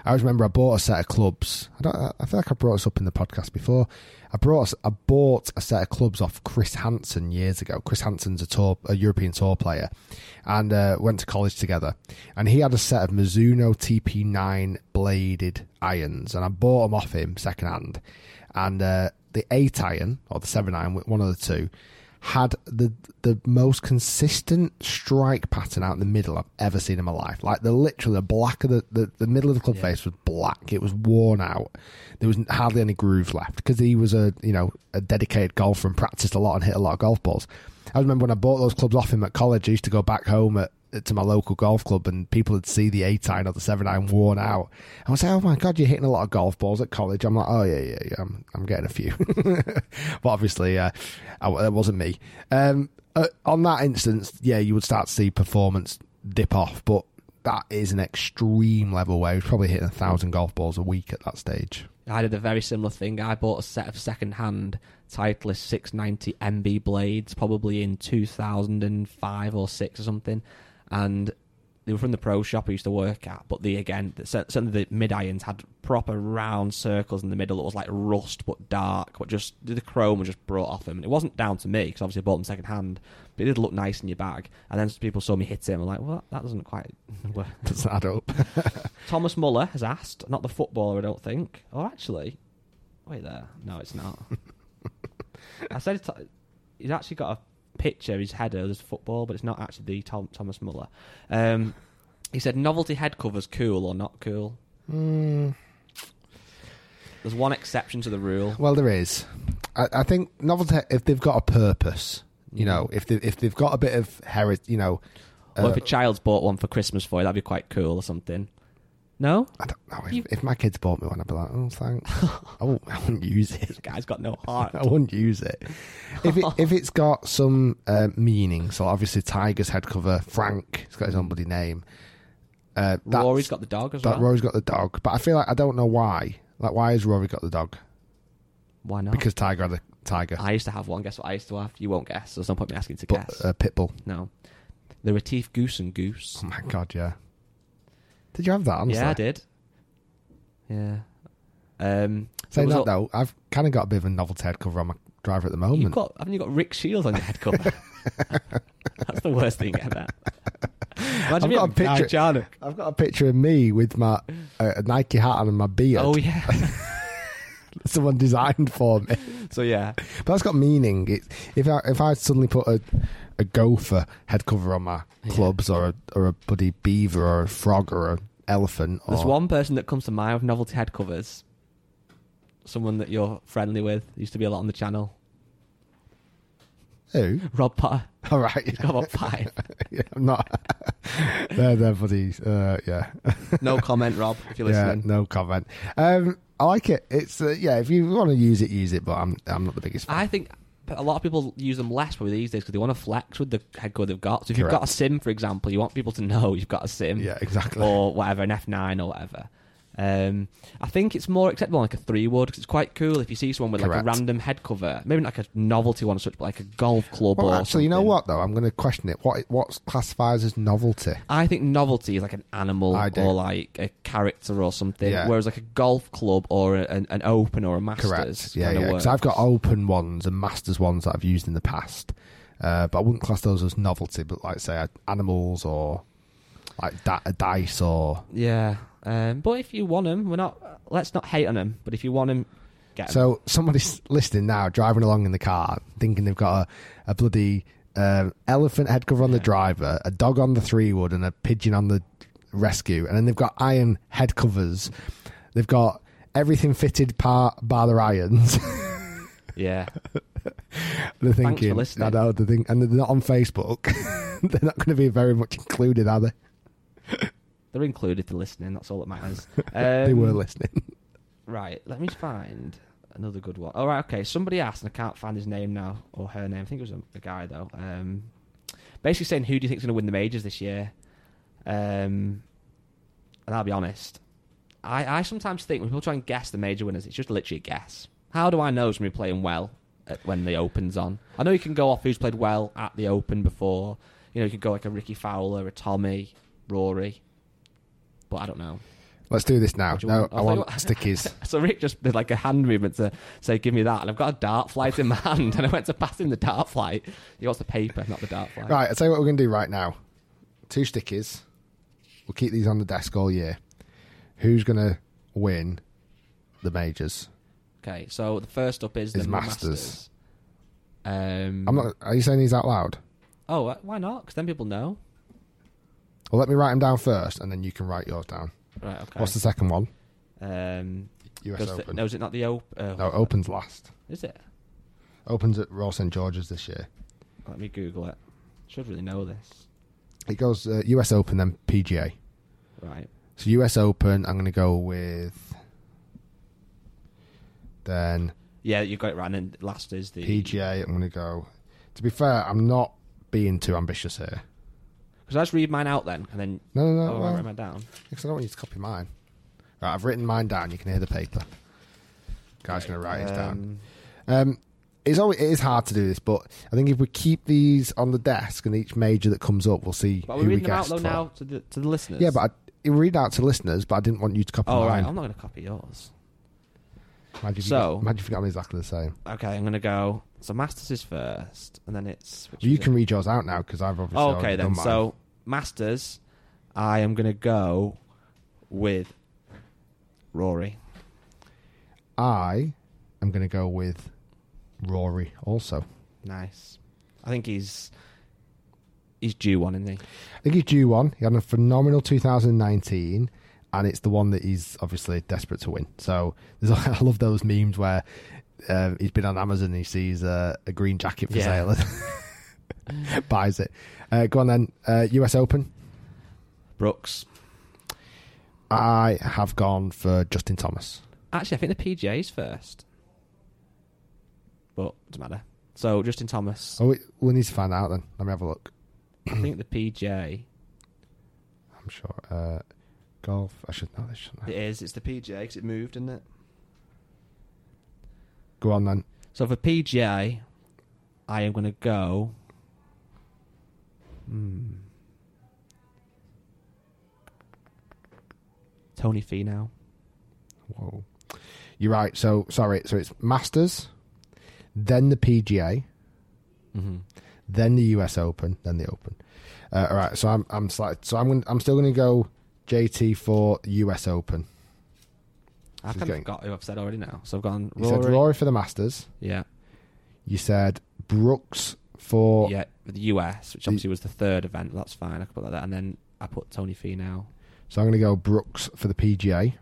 I always remember I bought a set of clubs. I don't. I feel like I brought this up in the podcast before. I brought. I bought a set of clubs off Chris Hanson years ago. Chris Hanson's a tour, a European tour player, and uh, went to college together. And he had a set of Mizuno TP9 bladed irons, and I bought them off him second hand. And uh, the eight iron or the seven iron, one of the two, had the the most consistent strike pattern out in the middle I've ever seen in my life. Like the literally the black of the, the, the middle of the club face was black. It was worn out. There was hardly any grooves left because he was a you know a dedicated golfer and practiced a lot and hit a lot of golf balls. I remember when I bought those clubs off him at college. I used to go back home at to my local golf club and people would see the eight iron or the seven iron worn out. I would say, "Oh my god, you're hitting a lot of golf balls at college." I'm like, "Oh yeah, yeah, yeah, I'm, I'm getting a few," (laughs) but obviously, uh, I, it wasn't me. Um, uh, on that instance, yeah, you would start to see performance dip off, but that is an extreme level where he's probably hitting a thousand golf balls a week at that stage. I did a very similar thing. I bought a set of second-hand Titleist 690 MB blades, probably in 2005 or six or something, and they were from the pro shop I used to work at. But the again, the- certainly the mid irons had proper round circles in the middle that was like rust but dark, but just the chrome was just brought off them. And it wasn't down to me because obviously I bought them second hand, but it did look nice in your bag. And then people saw me hit it and were like, "Well, that doesn't quite." (laughs) work." (laughs) Doesn't add up. (laughs) Thomas Muller has asked, not the footballer, I don't think. Oh, actually, wait there. No, it's not. I said it's, he's actually got a picture. His header there's football, but it's not actually the Tom, Thomas Muller. Um, he said novelty head covers cool or not cool. Mm, There's one exception to the rule. well, there is. I, I think novelty if they've got a purpose, you know, if they if they've got a bit of heritage, you know. or uh, if a child's bought one for Christmas for you, that'd be quite cool or something. No, I don't know. If, You- if my kids bought me one, I'd be like, oh, thanks. (laughs) I, won't, I wouldn't use it. this guy's got no heart. (laughs) I wouldn't use it. If it if it's got some uh, meaning, so obviously Tiger's head cover, Frank, he's got his own bloody name. Uh, Rory's got the dog as that well. Rory's got the dog, but I feel like I don't know why. Like, why has Rory got the dog? Why not? Because Tiger had a tiger, I used to have one. Guess what I used to have? You won't guess. There's no point me asking to but guess. uh, Pitbull. no. The Retief Goosen Goose. Oh my god, yeah. Did you have that? Honestly? Yeah, I did. Yeah. Um, Saying that though, I've kind of got a bit of a novelty head cover on my driver at the moment. You've got, haven't you got Rick Shiels on your head cover? (laughs) That's the worst thing ever. Imagine I've got a picture-. I've got a picture of me with my uh, a Nike hat on and my beard. Oh yeah. (laughs) Someone designed for me. so yeah, But that's got meaning. It, if I if I suddenly put a a gopher head cover on my clubs or a or a bloody beaver or a frog or an elephant or there's one person that comes to mind with novelty head covers. Someone that you're friendly with used to be a lot on the channel. who? Rob Potter. All right, He's got about five. (laughs) yeah, I'm not. (laughs) they're they're bloody uh, yeah. (laughs) No comment, Rob, if you're Yeah, listening. no comment. Um, I like it. It's uh, yeah. If you want to use it, use it. But I'm I'm not the biggest fan. I think a lot of people use them less probably these days because they want to flex with the head cover they've got. So if you've got a sim, for example, you want people to know you've got a sim. yeah, exactly. or whatever, an F9 or whatever. Um, I think it's more acceptable like a three wood because it's quite cool if you see someone with like Correct. a random head cover, maybe not like a novelty one, or such, but like a golf club Well, or actually, you know something. what though? I'm going to question it. What what classifies as novelty? I think novelty is like an animal I do. or like a character or something, Yeah. whereas like a golf club or a, an, an open or a masters. Correct. Yeah, kinda yeah. Because works. I've got open ones and masters ones that I've used in the past, uh, but I wouldn't class those as novelty. But like say uh, animals or like da- a dice or Yeah, um, but if you want them, we're not. Let's not hate on them. But if you want them, get 'em. So somebody's listening now, driving along in the car, thinking they've got a, a bloody um, elephant head cover on the driver, a dog on the three wood, and a pigeon on the rescue, and then they've got iron head covers. They've got everything fitted par bar the irons. (laughs) yeah, (laughs) they're for thinking, listening. I know, they think, and they're not on Facebook. (laughs) they're not going to be very much included, are they? They're included to listening. That's all that matters. (laughs) they Um, were listening. Right, let me find another good one. All right, okay. Somebody asked, and I can't find his name now or her name. I think it was a, a guy though. Um, basically saying, who do you think is going to win the majors this year? Um, and I'll be honest, I, I sometimes think when people try and guess the major winners, it's just literally a guess. How do I know somebody playing well at, when the Open's on? I know you can go off who's played well at the Open before. You know, you could go like a Rickie Fowler, a Tommy, Rory, but I don't know. Let's do this now. Do No, want? I (laughs) you want stickies. So Rick just did like a hand movement to say, "Give me that," and I've got a dart flight in my (laughs) hand, and I went to pass him the dart flight. He wants the paper, not the dart flight. Right, I'll tell you what we're going to do right now. Two stickies. We'll keep these on the desk all year. Who's going to win the majors? Okay, so the first up is the Masters. Masters. Um, I'm not. Are you saying these out loud? Oh, uh, why not? Because then people know. Well, let me write them down first, and then you can write yours down. Right. Okay. What's the second one? Um, US Open. no, is it not the Open? Uh, no, Open's last. Is it? Opens at Royal St George's this year. Let me Google it. Should really know this. It goes uh, US Open, then PGA. Right. So US Open, I'm going to go with. Then Yeah, you got it right. And then last is the PGA, I'm going to go. To be fair, I'm not being too ambitious here. Because I just read mine out then, and then No, no, no. oh, I well, write mine down. Because I don't want you to copy mine. Right, I've written mine down. You can hear the paper. Guy's going to write his down. Um, Um, it's always, it is hard to do this, but I think if we keep these on the desk and each major that comes up, we'll see But who we're we reading them out though for. now to the to the listeners. Yeah, but I, I read out to listeners, but I didn't want you to copy oh mine. right, I'm not going to copy yours. Imagine if, So- you got, imagine if you got them exactly the same. Okay, I'm going to go. So Masters is first, and then it's. you can it? read yours out now because I've obviously Oh, okay then. So Masters, I am going to go with Rory. I am going to go with Rory also. Nice. I think he's he's due one, isn't he? I think he's due one. He had a phenomenal 2019, and it's the one that he's obviously desperate to win. So there's, (laughs) I love those memes where um, he's been on Amazon and he sees uh, a green jacket for Yeah. sale, (laughs) buys it. Uh, go on then, uh, US Open. Brooks. I have gone for Justin Thomas. Actually, I think the PGA is first, but doesn't matter. So Justin Thomas. Oh, we, we need to find out then. Let me have a look. I think the PGA. (clears throat) I'm sure. Golf. I should know this, shouldn't I? It is. It's the PGA because it moved, isn't it? Go on then. So for PGA, I am going to go. Hmm. Tony Finau. Whoa. You're right. So sorry. So it's Masters, then the PGA, Mm-hmm. then the US Open, then the Open. Uh, all right. So I'm I'm slight, so I'm gonna, I'm still going to go JT for US Open. I've kind of got who I've said already now. So I've gone You Rory. said Rory for the Masters. Yeah. You said Brooks for Yeah, the US, which obviously was the third event. That's fine. I could put that there. And then I put Tony Finau. So I'm going to go Brooks for the PGA.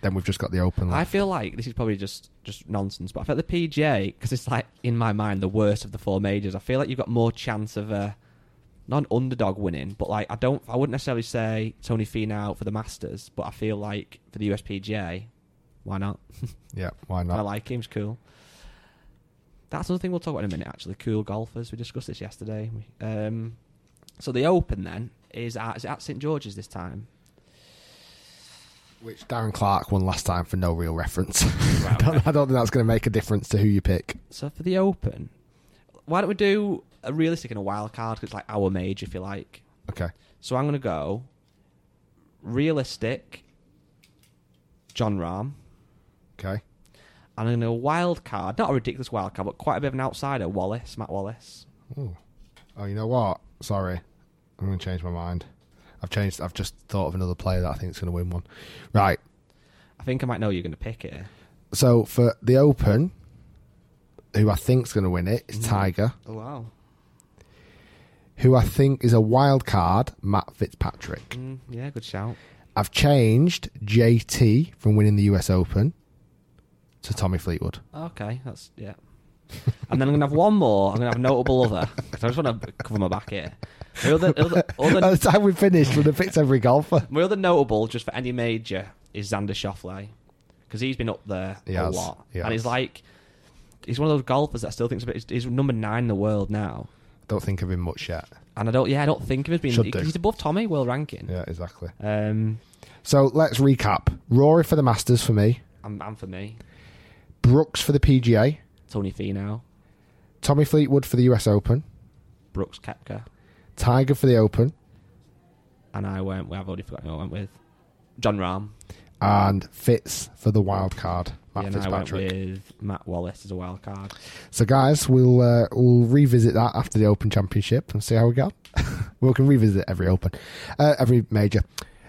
Then we've just got the Open. I feel like this is probably just just nonsense, but I feel the PGA because it's like in my mind the worst of the four majors. I feel like you've got more chance of a not an underdog winning, but like I don't, I wouldn't necessarily say Tony Finau for the Masters, but I feel like for the USPGA, why not? (laughs) yeah. Why not? I like him. He's cool. That's another thing we'll talk about in a minute. Actually, cool golfers. We discussed this yesterday. Um, so the Open then is at, is it at St George's this time. Which Darren Clarke won last time for no real reference. (laughs) I, don't, I don't think that's going to make a difference to who you pick. So for the Open, why don't we do a realistic and a wild card? 'Cause it's like our mage, if you like. Okay. So I'm going to go realistic, Jon Rahm. Okay. And I'm going to go wild card, not a ridiculous wild card, but quite a bit of an outsider, Wallace, Matt Wallace. Oh, you know what? Sorry, I'm going to change my mind. I've changed. I've just thought of another player that I think is going to win one. Right. I think I might know who you're going to pick here. So for the Open, who I think's going to win it is hmm. Tiger. Oh, wow. Who I think is a wild card, Matt Fitzpatrick. Mm, yeah, good shout. I've changed JT from winning the US Open to Tommy Fleetwood. Okay, that's, yeah. and then I'm going to have one more. I'm going to have a notable other. I just want to cover my back here. My other, other, other, By the time we finished, we'd have picked every golfer. (laughs) My other notable, just for any major, is Xander Schauffele because he's been up there He a has, lot, he and he's like, he's one of those golfers that I still thinks about. He's, he's number nine in the world now, Don't think of him much yet. and I don't, yeah, I don't think of him as being. Should do. He's above Tommy world ranking. Yeah, exactly. Um, So let's recap. Rory for the Masters for me. and, and for me, Brooks for the PGA. Tony Finau, Tommy Fleetwood for the US Open. Brooks Koepka, Tiger for the Open. and I went. I've already forgotten who I went with. Jon Rahm. And Fitz for the wild card. Matt Yeah, and I went Fitzpatrick. with Matt Wallace as a wild card. So, guys, we'll uh, we'll revisit that after the Open Championship and see how we go. (laughs) we can revisit every Open, uh, every major.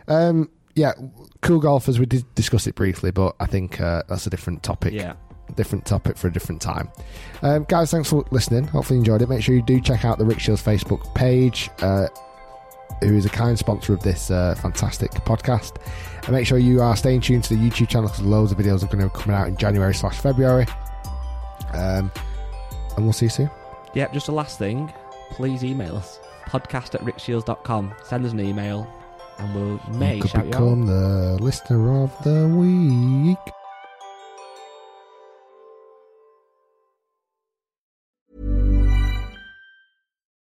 Um, yeah, cool golfers. We did discuss it briefly, but I think uh, that's a different topic. Yeah. different topic for a different time. Um, guys, thanks for listening. Hopefully, you enjoyed it. Make sure you do check out the Rick Shiels Facebook page. Who is a kind sponsor of this uh, fantastic podcast. And make sure you are staying tuned to the YouTube channel because loads of videos are going to be coming out in January slash February. Um, and we'll see you soon. Yep, just a last thing. Please email us. Podcast at rickshiels.com. Send us an email and we'll may you could shout you become the listener of the week.